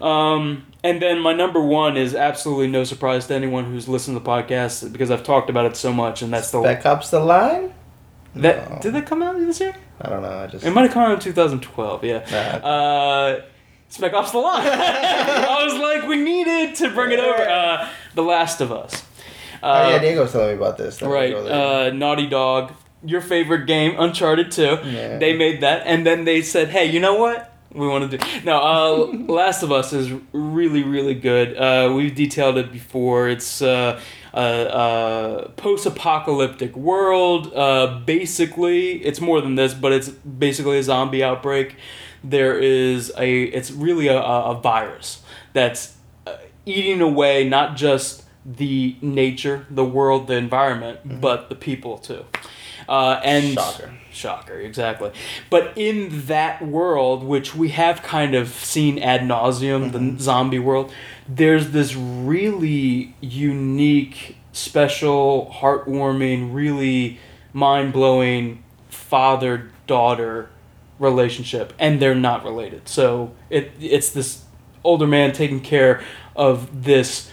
Um, and then my number one is absolutely no surprise to anyone who's listened to the podcast because I've talked about it so much, and that's the Spec Ops the line? that No. did that come out this year? I don't know. I just. It might have come out in 2012. Yeah. Nah. Uh, Spec Ops: The Line. I was like, we needed to bring it over. Uh, the Last of Us. oh Uh, yeah, Diego was telling me about this. That Right. Uh, Naughty Dog, your favorite game, Uncharted 2. Yeah. They made that, and then they said, hey, you know what? We want to do. No, uh, Last of Us is really, really good. Uh, we've detailed it before. It's uh, a, post apocalyptic world. Uh, basically, it's more than this, but it's basically a zombie outbreak. There is a, it's really a, a virus that's uh, eating away not just the nature, the world, the environment, but the people too. Uh, and Shocker. shocker, exactly. But in that world, which we have kind of seen ad nauseum, the zombie world, there's this really unique, special, heartwarming, really mind blowing father daughter relationship, and they're not related. So it it's this older man taking care of this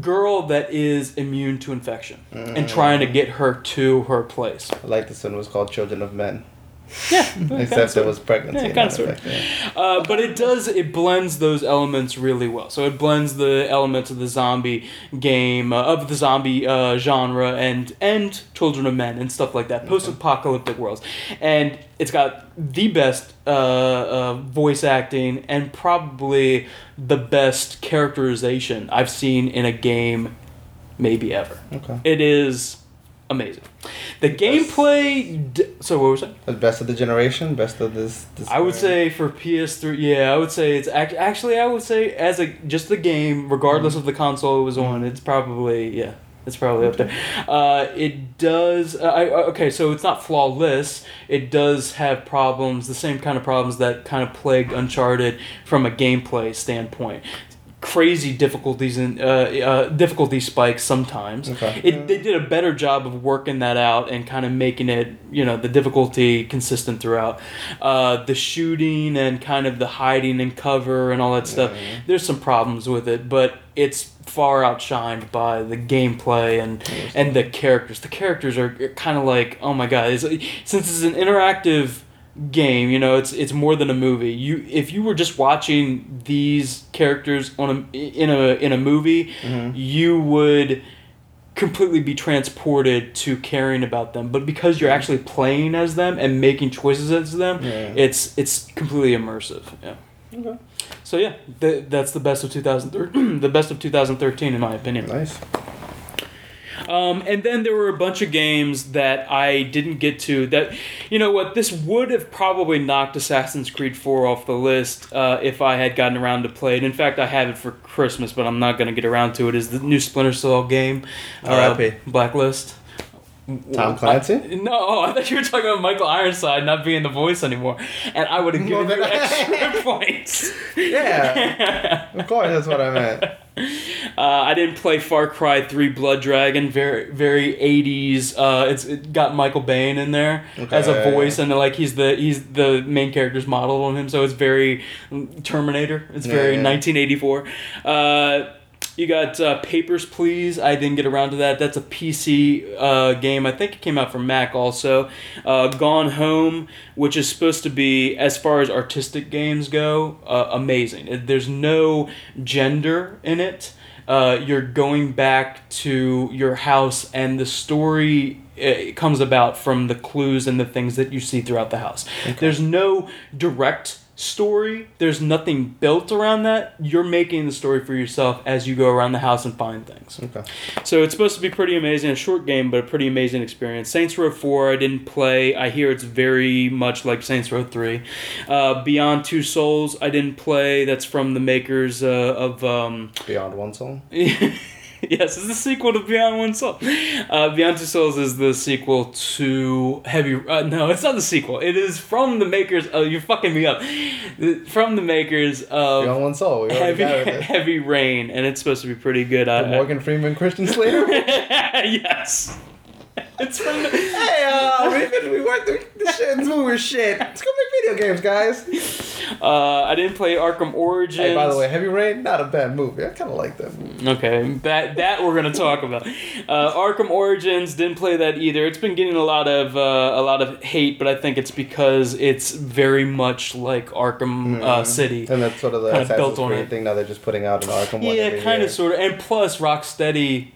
girl that is immune to infection and mm. trying to get her to her place. I like this one was called Children of Men. Yeah, Except it was pregnancy. Yeah, kinda sort of. infection. uh, but it does it blends those elements really well. So it blends the elements of the zombie game uh, of the zombie uh, genre and and Children of Men and stuff like that, post-apocalyptic worlds, and it's got the best uh, uh, voice acting and probably the best characterization I've seen in a game, maybe ever. Okay. It is amazing. The gameplay. D- so what was that? The best of the generation, best of this. this I would say for PS3, yeah, I would say it's act- actually I would say as a just the game, regardless of the console it was on, it's probably yeah, it's probably up there. Uh, it does. Uh, I, uh, okay, so it's not flawless. It does have problems, the same kind of problems that kind of plagued Uncharted from a gameplay standpoint. Crazy difficulties and uh, uh, difficulty spikes sometimes. Okay. It, they did a better job of working that out and kind of making it, you know, the difficulty consistent throughout. Uh, the shooting and kind of the hiding and cover and all that stuff. There's some problems with it, but it's far outshined by the gameplay and and the characters. The characters are kind of like, oh my god! It's, since it's an interactive game, you know, it's it's more than a movie. You if you were just watching these characters on a in a in a movie, mm-hmm. you would completely be transported to caring about them but because you're actually playing as them and making choices as them Yeah. it's it's completely immersive yeah Okay. so yeah th- that's the best of 2013 the best of 2013 in my opinion Nice. Um, and then there were a bunch of games that I didn't get to. That you know what, this would have probably knocked Assassin's Creed Four off the list uh, if I had gotten around to play it. In fact, I have it for Christmas, but I'm not going to get around to it. Is the new Splinter Cell game, uh, R.I.P.. Blacklist? Tom Clancy? No, oh, I thought you were talking about Michael Ironside not being the voice anymore, and I would have given Well, you extra points. Yeah. of course, that's what I meant. Uh, I didn't play Far Cry Three Blood Dragon. Very very eighties. Uh, it's it got Michael Biehn in there as a Okay. voice, and like he's the he's the main character's model on him. So it's very Terminator. It's very Yeah. nineteen eighty four. Uh, you got uh, Papers, Please. I didn't get around to that. That's a PC uh, game. I think it came out for Mac also. Uh, Gone Home, which is supposed to be, as far as artistic games go, uh, amazing. There's no gender in it. Uh, you're going back to your house, and the story uh, comes about from the clues and the things that you see throughout the house. There's no direct story. There's nothing built around that. You're making the story for yourself as you go around the house and find things. Okay. So it's supposed to be pretty amazing. A short game, but a pretty amazing experience. Saints Row 4, I didn't play. I hear it's very much like Saints Row 3. Uh, Beyond Two Souls, I didn't play. That's from the makers uh, of. Um, Beyond One Soul. yes, it's the sequel to Beyond One Soul. Uh, Beyond Two Souls is the sequel to Heavy. Uh, no, it's not the sequel. It is from the makers. Oh, you're fucking me up. From the makers of Beyond One Soul. Heavy. Heavy Rain, and it's supposed to be pretty good. The I, Morgan Freeman Christian Slater. yes. It's from the. hey, uh, we, been, we went through the shit. This movie shit. Let's go make video games, guys. Uh, I didn't play Arkham Origins. Hey, by the way, Heavy Rain, not a bad movie. I kind of like that movie. Okay, that that we're gonna talk about. Uh, Arkham Origins didn't play that either. It's been getting a lot of uh, a lot of hate, but I think it's because it's very much like Arkham uh, City. And that's sort of the built on it. thing. Now they're just putting out an Arkham. Yeah, kind of, sort of, and plus Rocksteady.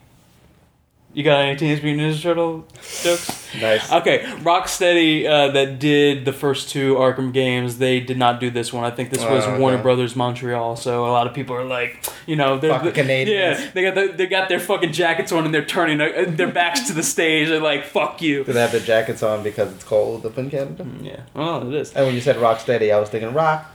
You got any Teenage Mutant Ninja Turtle jokes? Nice. Okay, Rocksteady uh, that did the first two Arkham games, they did not do this one. I think this was Oh, okay. Warner Brothers Montreal. So a lot of people are like, you know, they're Fucking the- Canadians. Yeah, they got the, they got their fucking jackets on and they're turning uh, their backs to the stage. They're like, "Fuck you." Do they have their jackets on because it's cold up in Canada? Yeah, well, it is And when you said rock steady, I was thinking rock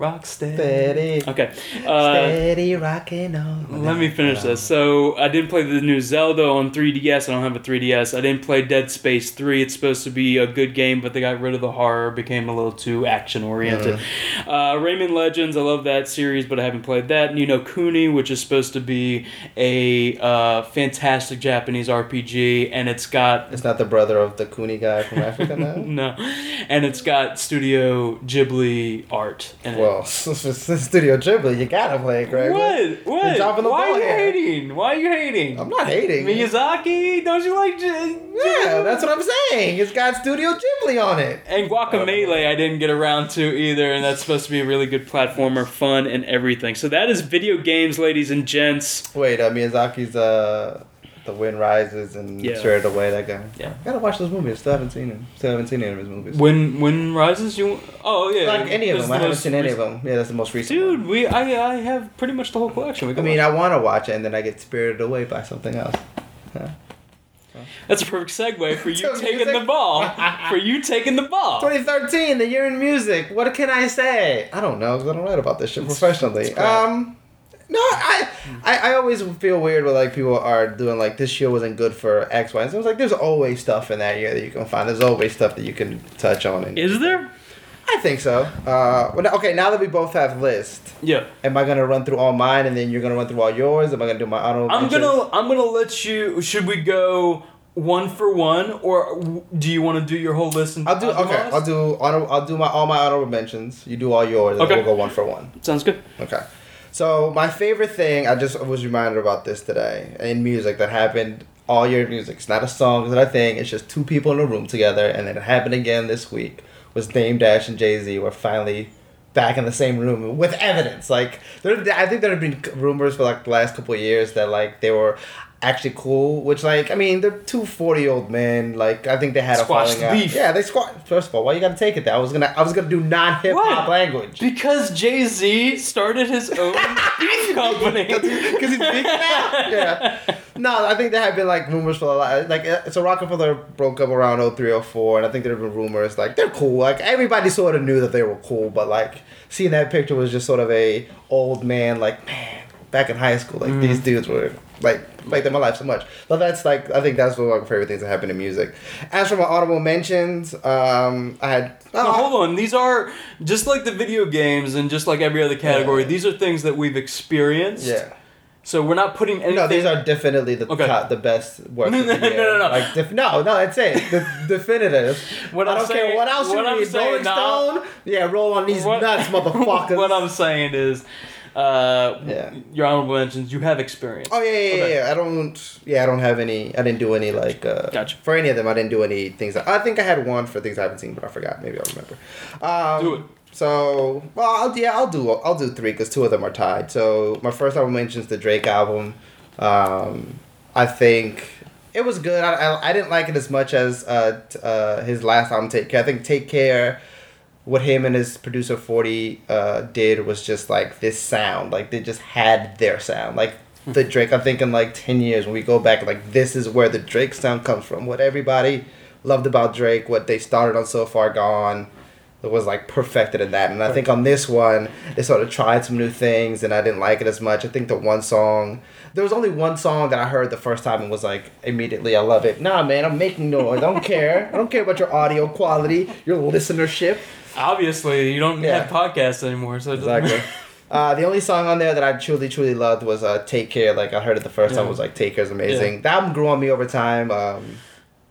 Rocksteady. steady, Okay. Uh, steady rocking on. Let me finish this. So I didn't play the new Zelda on 3DS. I don't have a 3DS. I didn't play Dead Space 3. It's supposed to be a good game, but they got rid of the horror. Became a little too action oriented. Uh, Rayman Legends. I love that series, but I haven't played that. Ni no Kuni, which is supposed to be a uh, fantastic Japanese RPG, and it's got It's not the brother of the Cooney guy from Africa now. no, and it's got Studio Ghibli art in it. well, Studio Ghibli, you gotta play it, Greg. what? What? You're dropping the Why ball are you here. hating? Why are you hating? I'm not hating. Miyazaki? Don't you like? J- Yeah, that's what I'm saying. It's got Studio Ghibli on it. And Guacamelee, I didn't get around to either, and that's supposed to be a really good platformer, fun and everything. So that is video games, ladies and gents. Wait, uh, Miyazaki's uh, The Wind Rises and Yeah. Spirited Away. That guy. Yeah. I gotta watch those movies. Still haven't seen him. Still haven't seen any of his movies. When when rises you? Oh yeah, like any of This is them. I haven't most seen any of them. Yeah, that's the most recent. Dude, one. we I I have pretty much the whole collection. We I mean, watch. I want to watch it, and then I get spirited away by something else. that's a perfect segue for you taking music- the ball. for you taking the ball. 2013, the year in music. What can I say? I don't know because I don't write about this shit professionally. it's crap. Um, no, I, I I always feel weird when like people are doing like this year wasn't good for X, Y, and Z. It's like there's always stuff in that year that you can find. There's always stuff that you can touch on. And Is there? I think so. Uh, well, okay, now that we both have lists, Yeah. am I gonna run through all mine and then you're gonna run through all yours? Am I gonna do my auto? I'm mentions? gonna I'm gonna let you. Should we go one for one, or do you want to do your whole list? And I'll do okay. I'll do honor. I'll do my all my honorable mentions. You do all yours, and Okay. we'll go one for one. Sounds good. Okay. So my favorite thing, I just was reminded about this today in music that happened all year music. It's not a song, it's not a thing. It's just two people in a room together, and then it happened again this week. Was Dame Dash and Jay Z were finally back in the same room with evidence. Like there, I think there have been rumors for like the last couple years that like they were actually cool. Which like I mean they're two 40 year old men. Like I think they had a falling out. beef. Yeah, they squash. First of all, why you gotta take it That I was gonna I was gonna do non hip hop language. Because Jay Z started his own beef company. Because he's big now. Yeah. No, I think there have been like rumors for a lot. Like, uh, so Roc-A-Fella broke up around 03, 04, and I think there have been rumors like they're cool. Like everybody sort of knew that they were cool, but like seeing that picture was just sort of a old man. Like man, back in high school, like these dudes were like like in my life so much. But that's like I think that's one of my favorite things that happened in music. As for my audible mentions, um, I had. No, hold on. These are just like the video games and just like every other category. Yeah. These are things that we've experienced. Yeah. So we're not putting anything. No, these are definitely the Okay. top, the best works. No, no, no, no, no. Like, def- no, no, that's it. The definitive. What I I'm don't care what else what you I'm read. saying Rolling now- Stone. Yeah, roll on these What- nuts, motherfuckers. what I'm saying is, uh, Yeah. your honorable mentions, you have experience. Oh yeah, yeah, yeah, Okay. yeah. I don't. Yeah, I don't have any. I didn't do any like. Uh, Gotcha. For any of them, I didn't do any things. I think I had one for things I haven't seen, but I forgot. Maybe I'll remember. Um, Do it. So, well, I'll, yeah, I'll do. I'll do three because two of them are tied. So my first album mentions the Drake album. Um, I think it was good. I, I, I didn't like it as much as uh, t- uh, his last album, Take Care. I think Take Care, what him and his producer Forty uh, did was just like this sound. Like they just had their sound. Like the Drake. I'm thinking like ten years when we go back. Like this is where the Drake sound comes from. What everybody loved about Drake. What they started on So Far Gone. It was like perfected in that. And I think on this one, they sort of tried some new things and I didn't like it as much. I think the one song, there was only one song that I heard the first time and was like, immediately, I love it. Nah, man, I'm making noise. I don't care. I don't care about your audio quality, your listenership. Obviously, you don't Yeah. have podcasts anymore, so Exactly. Uh, the only song on there that I truly, truly loved was uh, Take Care. Like, I heard it the first time, Yeah. was like, Take Care is amazing. That album grew on me over time. Um,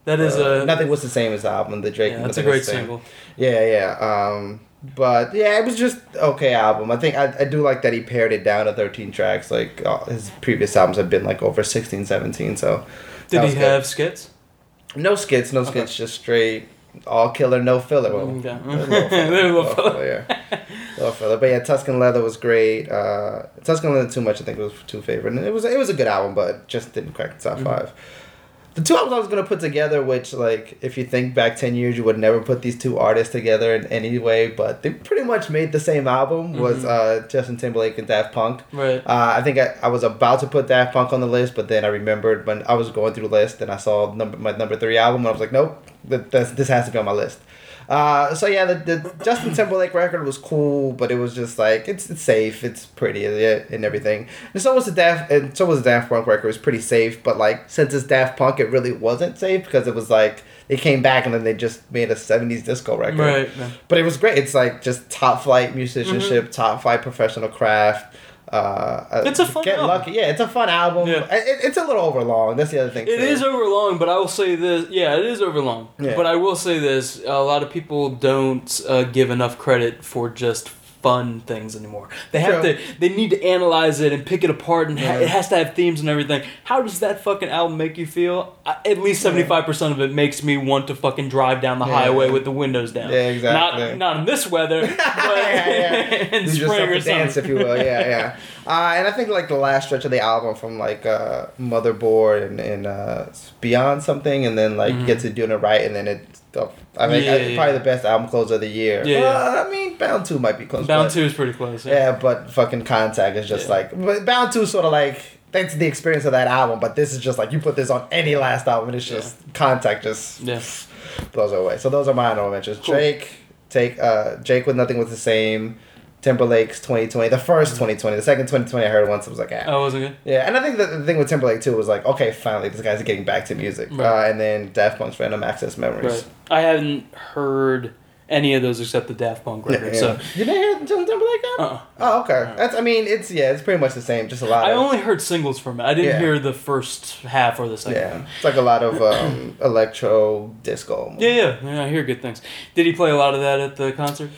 That is uh, a Nothing Was the Same as the album, the Drake. yeah, that's a great single. Yeah, yeah. Um, but yeah, it was just okay album. I think I, I do like that he pared it down to 13 tracks. Like uh, his previous albums have been like over 16, 17. So Did he good. have skits? no skits, no skits, just straight all killer, no filler. Well, Okay. little filler, Little filler. yeah. Little filler. But yeah, Tuscan Leather was great. Uh, Tuscan Leather too much. I think was too favorite. And it was it was a good album, but just didn't crack the top Mm-hmm. five. The two albums I was gonna put together, which like if you think back ten years, you would never put these two artists together in any way, but they pretty much made the same album. Was Mm-hmm. uh, Justin Timberlake and Daft Punk. Right. Uh, I think I, I was about to put Daft Punk on the list, but then I remembered when I was going through the list and I saw number my number three album, and I was like, nope, that, this has to be on my list. Uh, so yeah, the, the Justin Timberlake record was cool, but it was just like it's, it's safe, it's pretty, yeah, and everything. And so was the Daft, and so was the Daft Punk record. It was pretty safe, but like since it's Daft Punk, it really wasn't safe because it was like they came back and then they just made a '70s disco record. Right. yeah. But it was great. It's like just top flight musicianship, Mm-hmm. top flight professional craft. Uh, It's a fun Get album. lucky. Yeah, it's a fun album. Yeah. It, it's a little overlong. That's the other thing. It too. is overlong, but I will say this. Yeah, it is overlong. Yeah. But I will say this: a lot of people don't uh, give enough credit for just fun things anymore. They have True. to. They need to analyze it and pick it apart, and ha- Yeah. it has to have themes and everything. How does that fucking album make you feel? I, at least seventy five percent of it makes me want to fucking drive down the Yeah. highway with the windows down. Yeah, exactly. Not not in this weather, but Yeah, yeah. in spring or to dance, something. if you will. Yeah, yeah. Uh, and I think like the last stretch of the album from like uh, Motherboard and, and uh, Beyond something, and then like gets it doing it right, and then it. I mean, Mm-hmm. Yeah, I- yeah, probably yeah. the best album close of the year. Yeah, Uh, I mean, Bound Two might be close. Bound but- two is pretty close. Yeah. But fucking Contact is just Yeah. like but Bound Two, sort of like that's the experience of that album. But this is just like you put this on any last album, and it's just Contact just Yeah. blows it away. So those are my honorable mentions. Cool. Drake, take uh, Jake with nothing was the same. Timberlake's 2020, the first 2020, the second 2020 I heard once it was like, ah. Oh, wasn't good. Yeah, and I think that the thing with Timberlake too was like, okay, finally this guy's getting back to music. Right. Uh, and then Daft Punk's Random Access Memories. Right. I hadn't heard any of those except the Daft Punk record. yeah. So you didn't hear Justin Timberlake? yet? Uh-uh. Oh, okay. That's I mean, it's yeah, it's pretty much the same, just a lot. I of, only heard singles from it. I didn't Yeah. hear the first half or the second. Yeah, it's like a lot of um, electro disco. Yeah, yeah, yeah. I hear good things. Did he play a lot of that at the concert?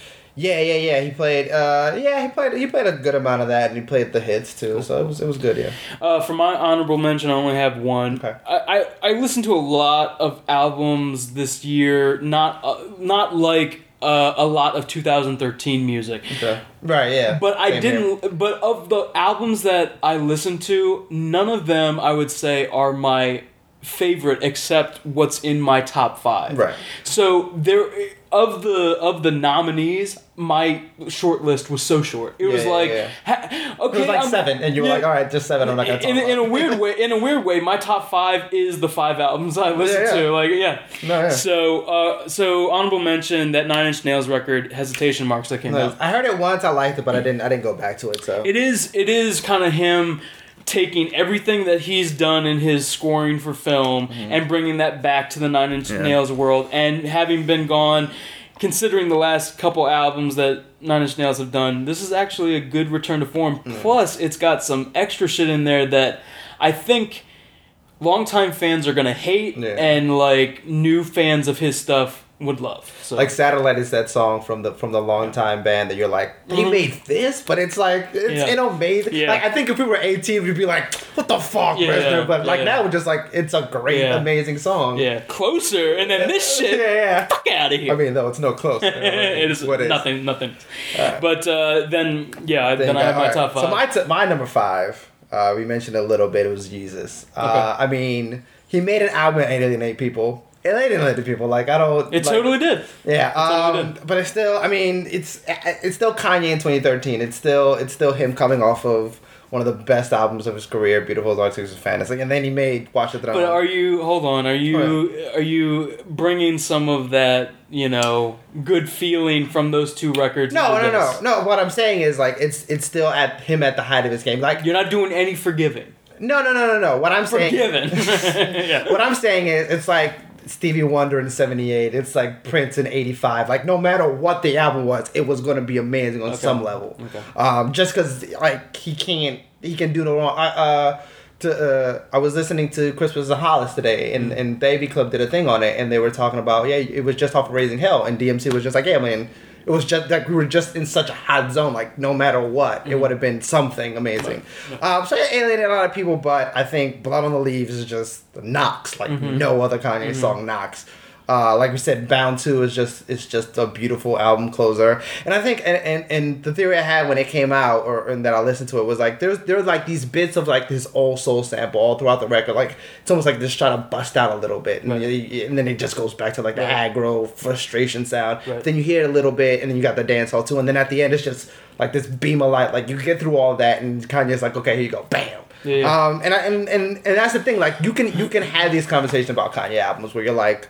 Yeah, yeah, yeah. He played. Uh, yeah, he played. He played a good amount of that, and he played the hits too. So it was it was good. Yeah. Uh, for my honorable mention, I only have one. Okay. I, I, I listened to a lot of albums this year, not uh, not like uh, a lot of 2013 music. Okay. Right. Yeah. But I Same here. didn't. But of the albums that I listened to, none of them I would say are my favorite, except what's in my top five. Right. So there, of the of the nominees, my short list was so short. It was Yeah, like, yeah, ha- okay, It was like I'm- seven, and you were yeah. like, "All right, just seven. I'm not gonna talk in, about." in a weird way, in a weird way, my top five is the five albums I listened Yeah, yeah. to. Like, yeah. No, yeah. So, uh, so honorable mention that Nine Inch Nails record, Hesitation Marks, that came out. I heard it once. I liked it, but I didn't. I didn't go back to it. So It is it is kind of him taking everything that he's done in his scoring for film mm-hmm. and bringing that back to the Nine Inch Yeah. Nails world and having been gone considering the last couple albums that Nine Inch Nails have done this is actually a good return to form plus it's got some extra shit in there that I think longtime fans are going to hate Yeah. and like new fans of his stuff would love. So Like Satellite is that song from the from the long time band that you're like they made this, but it's like it's Mm-hmm. Yeah. amazing. Yeah. Like I think if we were 18, we'd be like, what the fuck, Yeah, yeah, But like yeah. now we're just like it's a great, Yeah. amazing song. yeah, closer, and then this yeah, shit. yeah. Fuck out of here. I mean, though it's no close. it is what it is. nothing, nothing. But uh, then, yeah, then, I have my Alright, top five. So my t- my number five, uh, we mentioned a little bit. It was Yeezus. Uh, I mean, he made an album and alienate people. It alienated people. Like I don't. it like, totally did. Yeah, totally um, but it's still. I mean, it's it's still Kanye in 2013. It's still it's still him coming off of one of the best albums of his career, "Beautiful Dark Twisted Fantasy," and then he made "Watch the Throne." But are you? Hold on. Are you? Are you bringing some of that? You know, good feeling from those two records? no, no, no, no. What I'm saying is like it's it's still at him at the height of his game. Like You're not doing any forgiving. no, no, no, no, no. What I'm saying. Forgiven. yeah. what I'm saying is, it's like Stevie Wonder in '78. It's like Prince in '85. Like no matter what the album was, it was going to be amazing on some level. Okay. Um, just because like he can't, he can do no wrong. I, uh, to, uh, I was listening to Christmas and Hollis today, and and Davy Club did a thing on it, and they were talking about yeah, it was just off of Raising Hell, and DMC was just like yeah, man. It was just that we were just in such a hot zone. Like no matter what, it mm-hmm. would have been something amazing. Um, so it alienated a lot of people, but I think "Blood on the Leaves" is just knocks like mm-hmm. no other Kanye mm-hmm. song knocks. Uh, like we said, "Bound 2 is just it's just a beautiful album closer, and I think and, and, and the theory I had when it came out or and that I listened to it was like there's there's like these bits of like this old soul sample all throughout the record, like it's almost like just trying to bust out a little bit, and, Right. y- and then it just goes back to like the Right. aggro frustration sound. Right. Then you hear it a little bit, and then you got the dance hall too, and then at the end it's just like this beam of light, like you get through all that, and Kanye's like, okay, here you go, bam. Yeah, yeah. Um, and, I, and and and that's the thing. Like you can you can have these conversations about Kanye albums where you're like,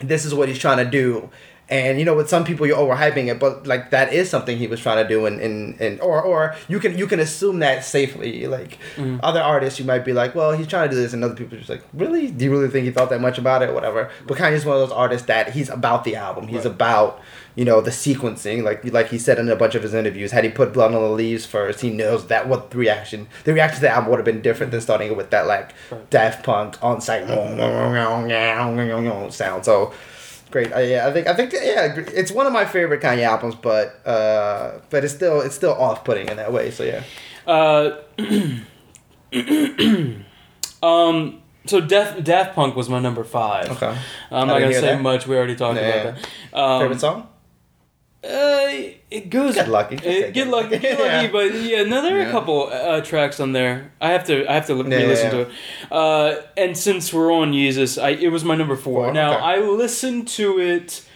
this is what he's trying to do. And you know, with some people you're overhyping it, but like that is something he was trying to do, and and, and or or you can you can assume that safely. Like Mm. other artists, you might be like, well, he's trying to do this, and other people are just like, really? Do you really think he thought that much about it? Whatever. But Kanye's one of those artists that he's about the album. He's Right. about you know the sequencing, like like he said in a bunch of his interviews. Had he put Blood on the Leaves first, he knows that what the reaction the reaction to the album would have been different than starting it with that like. Daft Punk On Sight sound. So great. Uh, yeah, I think I think yeah, it's one of my favorite Kanye albums, but uh, but it's still it's still off putting in that way. So yeah. Uh, um. So Daft, Daft Punk was my number five. Okay. I'm not gonna say that. much. We already talked Yeah. about that. Um, Favorite song? Uh, it goes. Get lucky. Uh, get get lucky. lucky. Get lucky. Yeah. But yeah, no, there are a couple uh, tracks on there. I have to. I have to Yeah, re-listen yeah, to it. Uh, and since we're on Yeezus, I it was my number four. Four, now okay. I listened to it.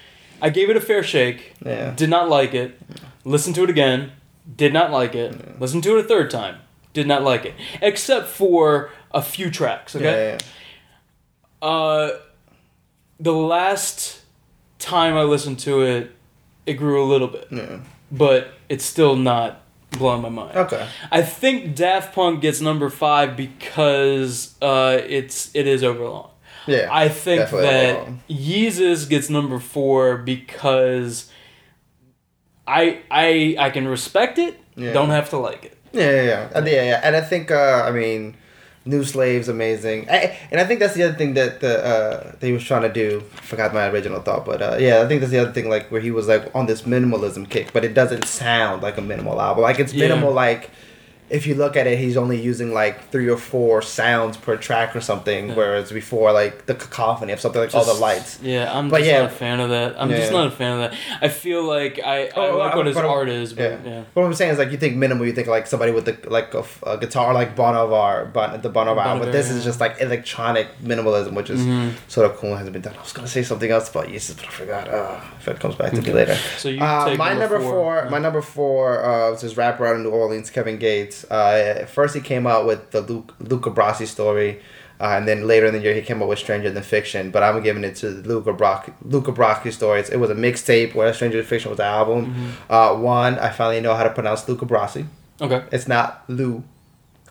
I gave it a fair shake. Yeah. Did not like it. Listened to it again. Did not like it. Listened to it a third time. Did not like it. Except for a few tracks. Okay. Yeah, yeah, Uh, the last time I listened to it, it grew a little bit, yeah. but it's still not blowing my mind. Okay. I think Daft Punk gets number five because uh, it's it is overlong. Yeah. I think that overlong. Yeezus gets number four because I I I can respect it. Yeah. Don't have to like it. Yeah, yeah, yeah, yeah, yeah. And I think, uh, I mean, New Slave's amazing, I, and I think that's the other thing that the uh, that he was trying to do. Forgot my original thought, but uh, yeah, I think that's the other thing, like where he was like on this minimalism kick, but it doesn't sound like a minimal album. Like it's Yeah. minimal, like if you look at it, he's only using like three or four sounds per track or something, Yeah. whereas before, like the cacophony of something like all the lights. Yeah, I'm But just yeah. not a fan of that. I'm just not a fan of that. I feel like I, I Oh, like what his art is, but Yeah. yeah. What I'm saying is like you think minimal, you think like somebody with the like a guitar like Bon Iver, bon, the Bon Iver, Bon but this yeah. is just like electronic minimalism, which is Mhm. sort of cool. and Hasn't been done. I was gonna say something else about Yeezus, but I forgot. Uh, if it comes back to me later. So you Uh, take my number, four, Yeah. my number four uh, was this rapper out of New Orleans, Kevin Gates. Uh, first he came out with the Luke, Luca Brasi story, uh, and then later in the year he came out with Stranger Than Fiction. But I'm giving it to the Luca Brock, Luca Brasi story. It's- It was a mixtape where Stranger Than Fiction was the album. Mm-hmm. Uh, one, I finally know how to pronounce Luca Brasi. Okay. It's not Lou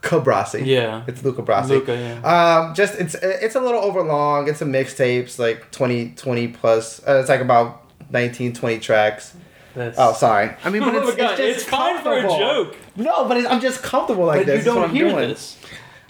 Cabrasi. Yeah. It's Luca Brasi. Luca, yeah. Um, just it's it's a little overlong. It's a mixtape. It's like 20, 20 plus. Uh, it's like about 19, 20 tracks. That's, Oh, sorry. I mean, but Oh it's, my God, it's just it's fine for a joke. No, but it's, I'm just comfortable like but this. you don't I'm hear doing. this.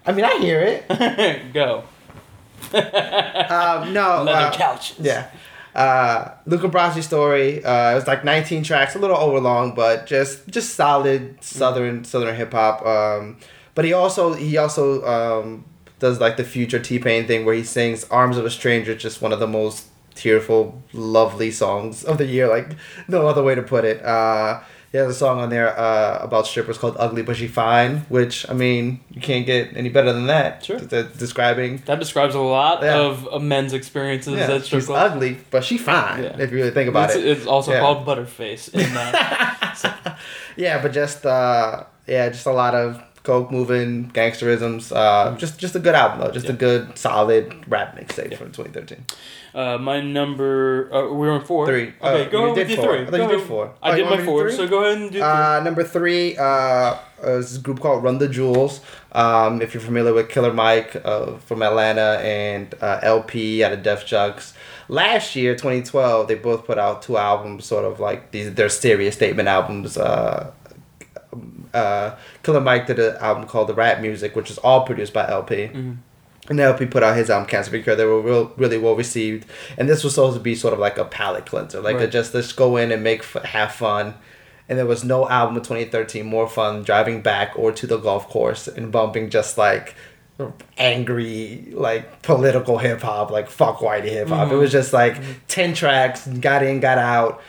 I mean, I hear it. Go. Um, no. Leather uh, couches. Yeah. Uh, Luca Brasi story. Uh, it was like 19 tracks, a little overlong, but just just solid southern southern hip hop. Um, but he also he also um, does like the future T Pain thing where he sings "Arms of a Stranger," just one of the most tearful, lovely songs of the year. Like no other way to put it. Uh, he has a song on there uh, about strippers called "Ugly But She Fine," which I mean you can't get any better than that. Sure. D- d- describing That describes a lot Yeah. of, men's experiences yeah, at she's clubs. ugly, but she fine. Yeah. If you really think about it's, it. it's also Yeah. called Butterface in that. Yeah, but just uh, yeah, just a lot of coke moving gangsterisms. Uh, just just a good album though. Just a Mm. Good solid rap mixtape from 2013. uh, my number, uh, we were on four. Three. Okay, Oh, go on with your three. I thought Go you did ahead. four. I Oh, did my want me to do four, so go ahead and do three. Uh, number three uh, is this group called Run the Jewels. Um, if you're familiar with Killer Mike uh, from Atlanta and uh, El-P out of Def Jux. Last year, 2012, they both put out two albums, sort of like these. They're serious statement albums. Uh, uh, Killer Mike did an album called The Rap Music, which is all produced by El-P. Mm-hmm. And El-P put out his album Cancer Be They were real, really well received. And this was supposed to be sort of like a palate cleanser, like a Right. just let's go in and make have fun. And there was no album in 2013 more fun driving back or to the golf course and bumping just like angry like political hip hop, like fuck whitey hip hop. It mm-hmm. was just like mm-hmm. ten tracks, got in, got out.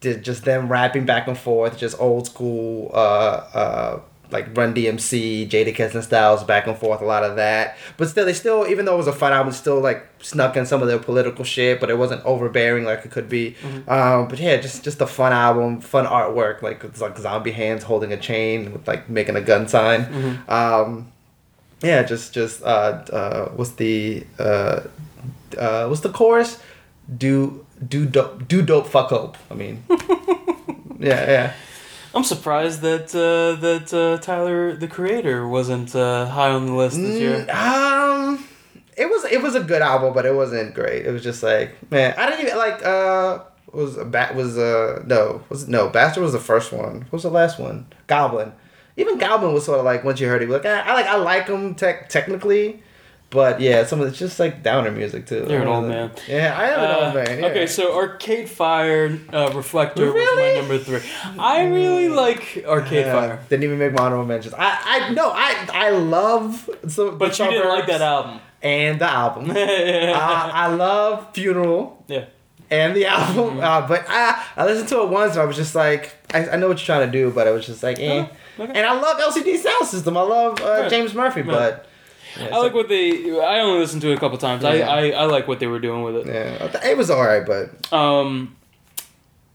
Did just them rapping back and forth, just old school, uh, uh, like Run DMC, Jadakiss and Styles back and forth, a lot of that. But still, they still, even though it was a fun album, still like snuck in some of their political shit, but it wasn't overbearing like it could be. Um, but yeah, just just a fun album, fun artwork, like it's like zombie hands holding a chain, with, like making a gun sign. Um, yeah, just just uh, uh, what's the uh, uh, what's the chorus? Do do dope do dope fuck hope. I mean, yeah, yeah. I'm surprised that uh, that uh, Tyler the Creator wasn't uh, high on the list this year. Mm, um, it was it was a good album, but it wasn't great. It was just like man, I didn't even like. Uh, was bat was uh no was no Bastard was the first one. What was the last one? Goblin. Even Goblin was sort of like once you heard it, like I, I like I like him tech technically, but yeah, some of it's just like downer music too. You're an old man. Yeah, I am an Uh, old man. Yeah. Okay, so Arcade Fire uh, Reflector was my number three. I really like Arcade Yeah, Fire, Didn't even make my honorable mentions. I I no I I love so but you didn't like that album. and the album. I, I love Funeral yeah. and the album, uh, but I I listened to it once and I was just like I, I know what you're trying to do, but I was just like eh. Oh, okay. And I love LCD Sound System. I love uh, Right. James Murphy, Right. but yeah, I like what they. I only listened to it a couple times. I, Yeah. I I like what they were doing with it. yeah, it was alright, but Um,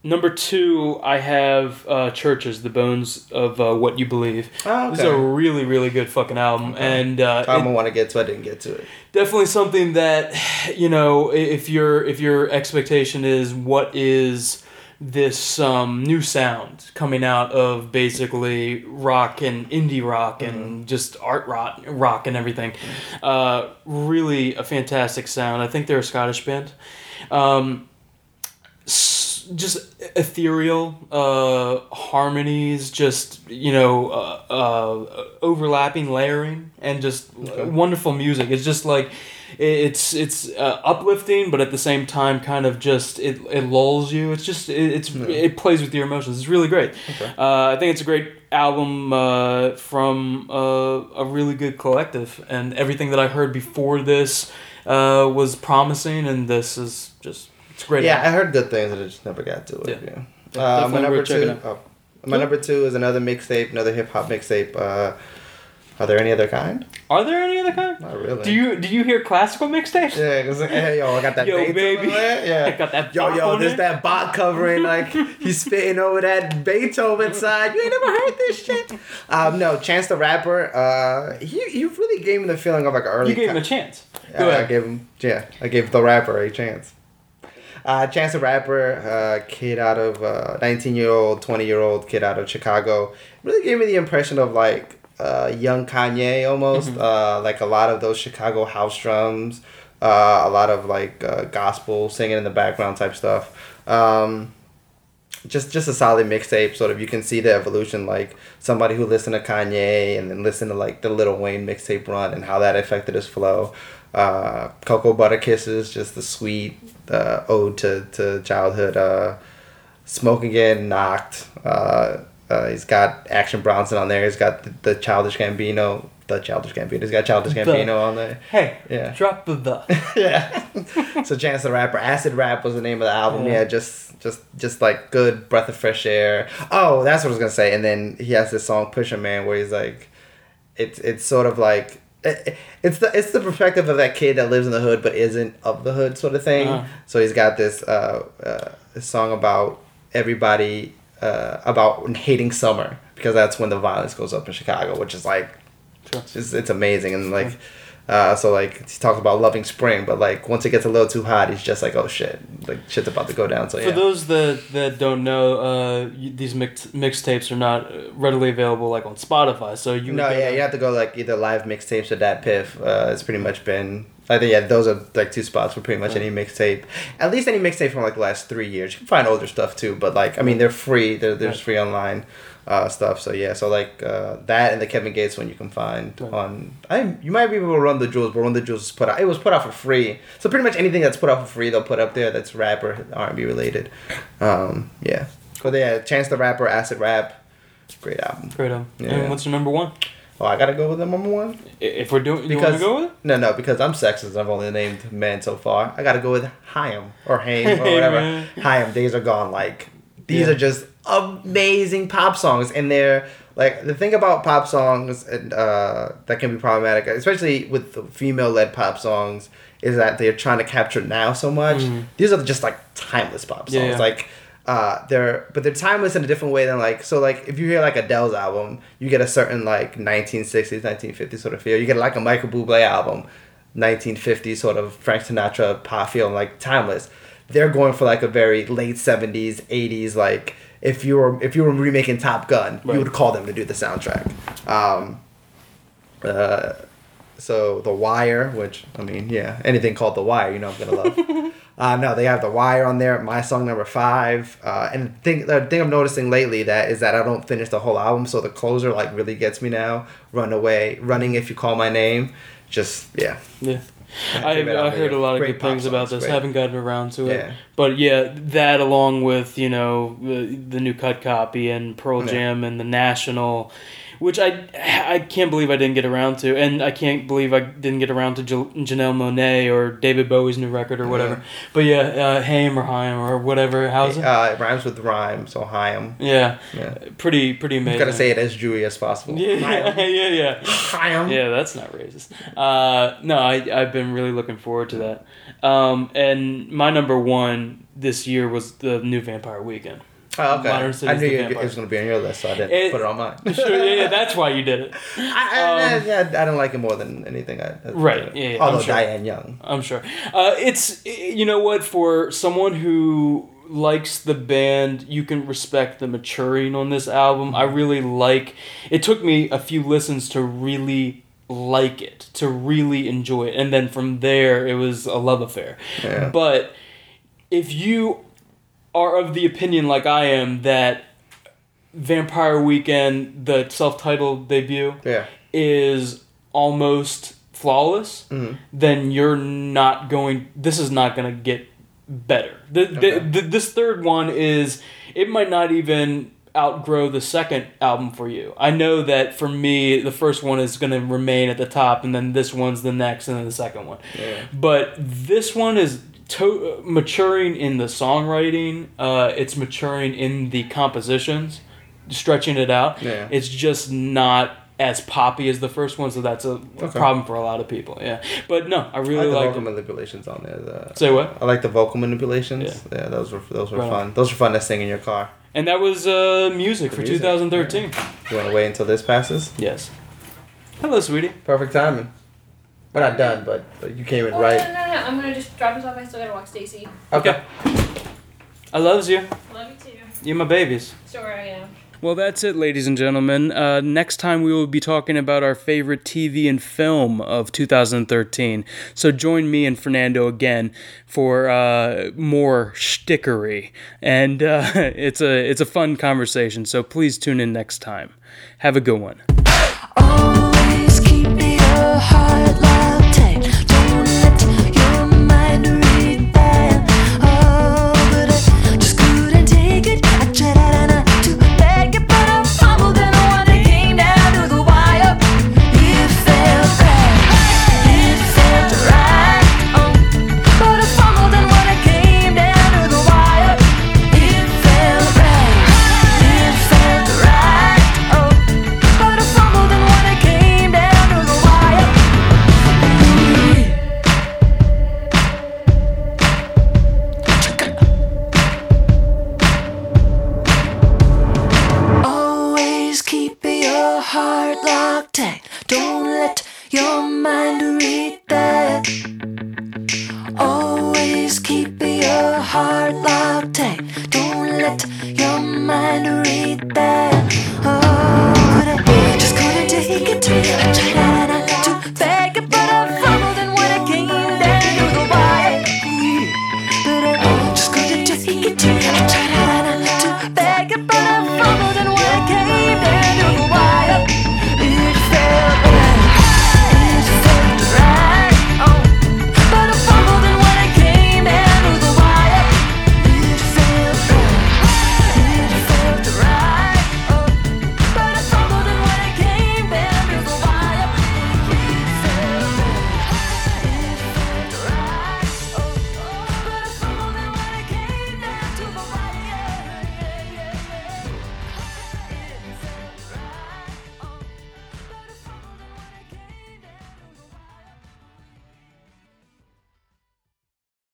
number two, I have uh, Chvrches, the Bones of uh, What You Believe. Oh, This is a okay. really really good fucking album, and uh, I'm it- gonna want to get to. it, I didn't get to it. definitely something that you know i- if your if your expectation is what is this um, new sound coming out of basically rock and indie rock and just art rock, rock and everything. Uh, really a fantastic sound. I think they're a scottish band. Um, s- just ethereal uh, harmonies, just you know, uh, uh, overlapping layering, and just wonderful music. It's just like it's it's uh, uplifting, but at the same time, kind of just it, it lulls you. It's just it, it's it plays with your emotions. It's really great. Uh, I think it's a great album uh, from uh, a really good collective, and everything that I heard before this uh, was promising, and this is just it's great. Yeah, album. I heard good things, and I just never got to it. Yeah. Yeah. Yeah, Uh, my number worth checking two. Oh, my number two is another mixtape, another hip hop mixtape. Are there any other kind? Are there any other kind? Not really. Do you do you hear classical mixtapes? Yeah, cause like, hey, yo, I got that Yo, Beethoven baby. Yeah, I got that Yo, yo, there's there. that bot covering like he's spitting over that Beethoven side. You ain't never heard this shit. Um, no, Chance the Rapper. Uh, he he really gave me the feeling of like an early. You gave him a chance. Yeah, Go I ahead. gave him, yeah, I gave the rapper a chance. Uh, Chance the Rapper, uh, kid out of, uh, 19 year old, 20 year old kid out of Chicago, really gave me the impression of like uh, young Kanye almost. Mm-hmm. Uh, like a lot of those Chicago house drums, uh, a lot of like uh, gospel singing in the background type stuff. Um, just just a solid mixtape. Sort of, you can see the evolution. Like somebody who listened to Kanye and then listened to like the Lil Wayne mixtape run and how that affected his flow. Uh, Cocoa Butter Kisses, just the sweet uh, ode to to childhood. Uh, Smoke Again, Knocked. Uh, he's got Action Bronson on there. He's got the, the Childish Gambino. The Childish Gambino. He's got Childish Gambino on there. Hey, Yeah. drop the the. yeah. so Chance the Rapper, Acid Rap was the name of the album. Yeah. Yeah, just just just like good breath of fresh air. Oh, that's what I was gonna say. And then he has this song Pusher Man where he's like, it's it's sort of like. It's the it's the perspective of that kid that lives in the hood but isn't of the hood sort of thing. Uh-huh. So he's got this uh, uh, this song about everybody uh, about hating summer because that's when the violence goes up in Chicago, which is like Sure. it's, it's amazing and like uh, so like he talks about loving spring but like once it gets a little too hot he's just like oh shit like shit's about to go down so For yeah those that, that don't know, uh, these mix, mixtapes are not readily available like on Spotify. So you no yeah you have to go like either live mixtapes or DatPiff uh, it's pretty much been I think yeah those are like two spots for pretty much any mixtape. At least any mixtape from like the last three years. You can find older stuff too but like I mean they're free. They're, just free online uh, stuff. So yeah so like uh, that and the Kevin Gates one you can find Right. on I you might be able to run the jewels but run the jewels is put out it was put out for free. So pretty much anything that's put out for free they'll put up there that's rap or R and B related. Um, yeah. But yeah Chance the Rapper Acid Rap great album. Great album. Yeah. And what's your number one? Oh I gotta go with the number one If we're doing, you want because to go with no, no, because I'm sexist. I've only named men so far. I gotta go with Haim or Haim or whatever. man. Haim, Days Are Gone. Like these Yeah. are just amazing pop songs, and they're like the thing about pop songs and uh, that can be problematic, especially with the female-led pop songs, is that they're trying to capture now so much. These are just like timeless pop songs. Yeah, yeah. like. Uh, they're but they're timeless in a different way than like so like if you hear like Adele's album, you get a certain like 1960s, 1950s sort of feel. You get like a Michael Bublé album, 1950s sort of Frank Sinatra pop feel, like timeless. They're going for like a very late 70s, 80s like if you were if you were remaking Top Gun, Right. you would call them to do the soundtrack. Um, uh, so The Wire, which I mean, yeah, anything called The Wire, you know I'm gonna love. uh, no, they have The Wire on there. My song number five. Uh, and the thing, the thing I'm noticing lately that is that I don't finish the whole album, so the closer like really gets me now. Runaway, running if you call my name. Just yeah, Yeah. Yeah, I, favorite I album, heard a lot of great good pop things about this. great. Haven't gotten around to it. Yeah. But yeah, that along with, you know, the, the new cut copy and Pearl Yeah. Jam and the National, which I I can't believe I didn't get around to. And I can't believe I didn't get around to Jan- Janelle Monáe or David Bowie's new record or whatever. But yeah, uh, Haim or Haim or whatever. How's it? uh, it rhymes with rhyme, so Haim. yeah. Yeah, Pretty, pretty amazing. gonna say it as Jewy as possible. Yeah, Haim. yeah, yeah. Haim. Yeah, that's not racist. Uh, no, I, I've been really looking forward to that. Um, and my number one this year was the new Vampire Weekend. Oh, okay. Modern I knew you- it was gonna be on your list, so I didn't It- put it on mine. Sure, yeah, yeah, that's why you did it. I, I, Um, yeah, I don't like it more than anything. I, Right, yeah, yeah, I'm Although sure. Diane Young. I'm sure. Uh, it's you know what for someone who likes the band, you can respect the maturing on this album. I really like. It took me a few listens to really like it, to really enjoy it, and then from there it was a love affair. Yeah. But if you are of the opinion, like I am, that Vampire Weekend, the self-titled debut, Yeah. is almost flawless, Mhm. then you're not going. This is not going to get better. The, the, the, this third one is. It might not even outgrow the second album for you. I know that for me, the first one is going to remain at the top, and then this one's the next, and then the second one. Yeah. But this one is to- maturing in the songwriting. Uh, it's maturing in the compositions, stretching it out. Yeah. It's just not as poppy as the first one, so that's a Okay. problem for a lot of people. Yeah, but no, I I really like the like vocal it. manipulations on there. The, Say what? I like the vocal manipulations. Yeah, those were those were Right on. fun. Those were fun to sing in your car. And that was uh, music The for music, 2013. You want to wait until this passes? Yes. Hello, sweetie. Perfect timing. We're not done, but, but you came in Oh, right. no, no, no. I'm gonna just drop this off. I still gotta walk Stacy. Okay. I loves you. Love you too. You're my babies. Sure I am. Well, that's it, ladies and gentlemen. Uh, next time we will be talking about our favorite TV and film of 2013. So join me and Fernando again for uh, more shtickery, and uh, it's a it's a fun conversation. So please tune in next time. Have a good one.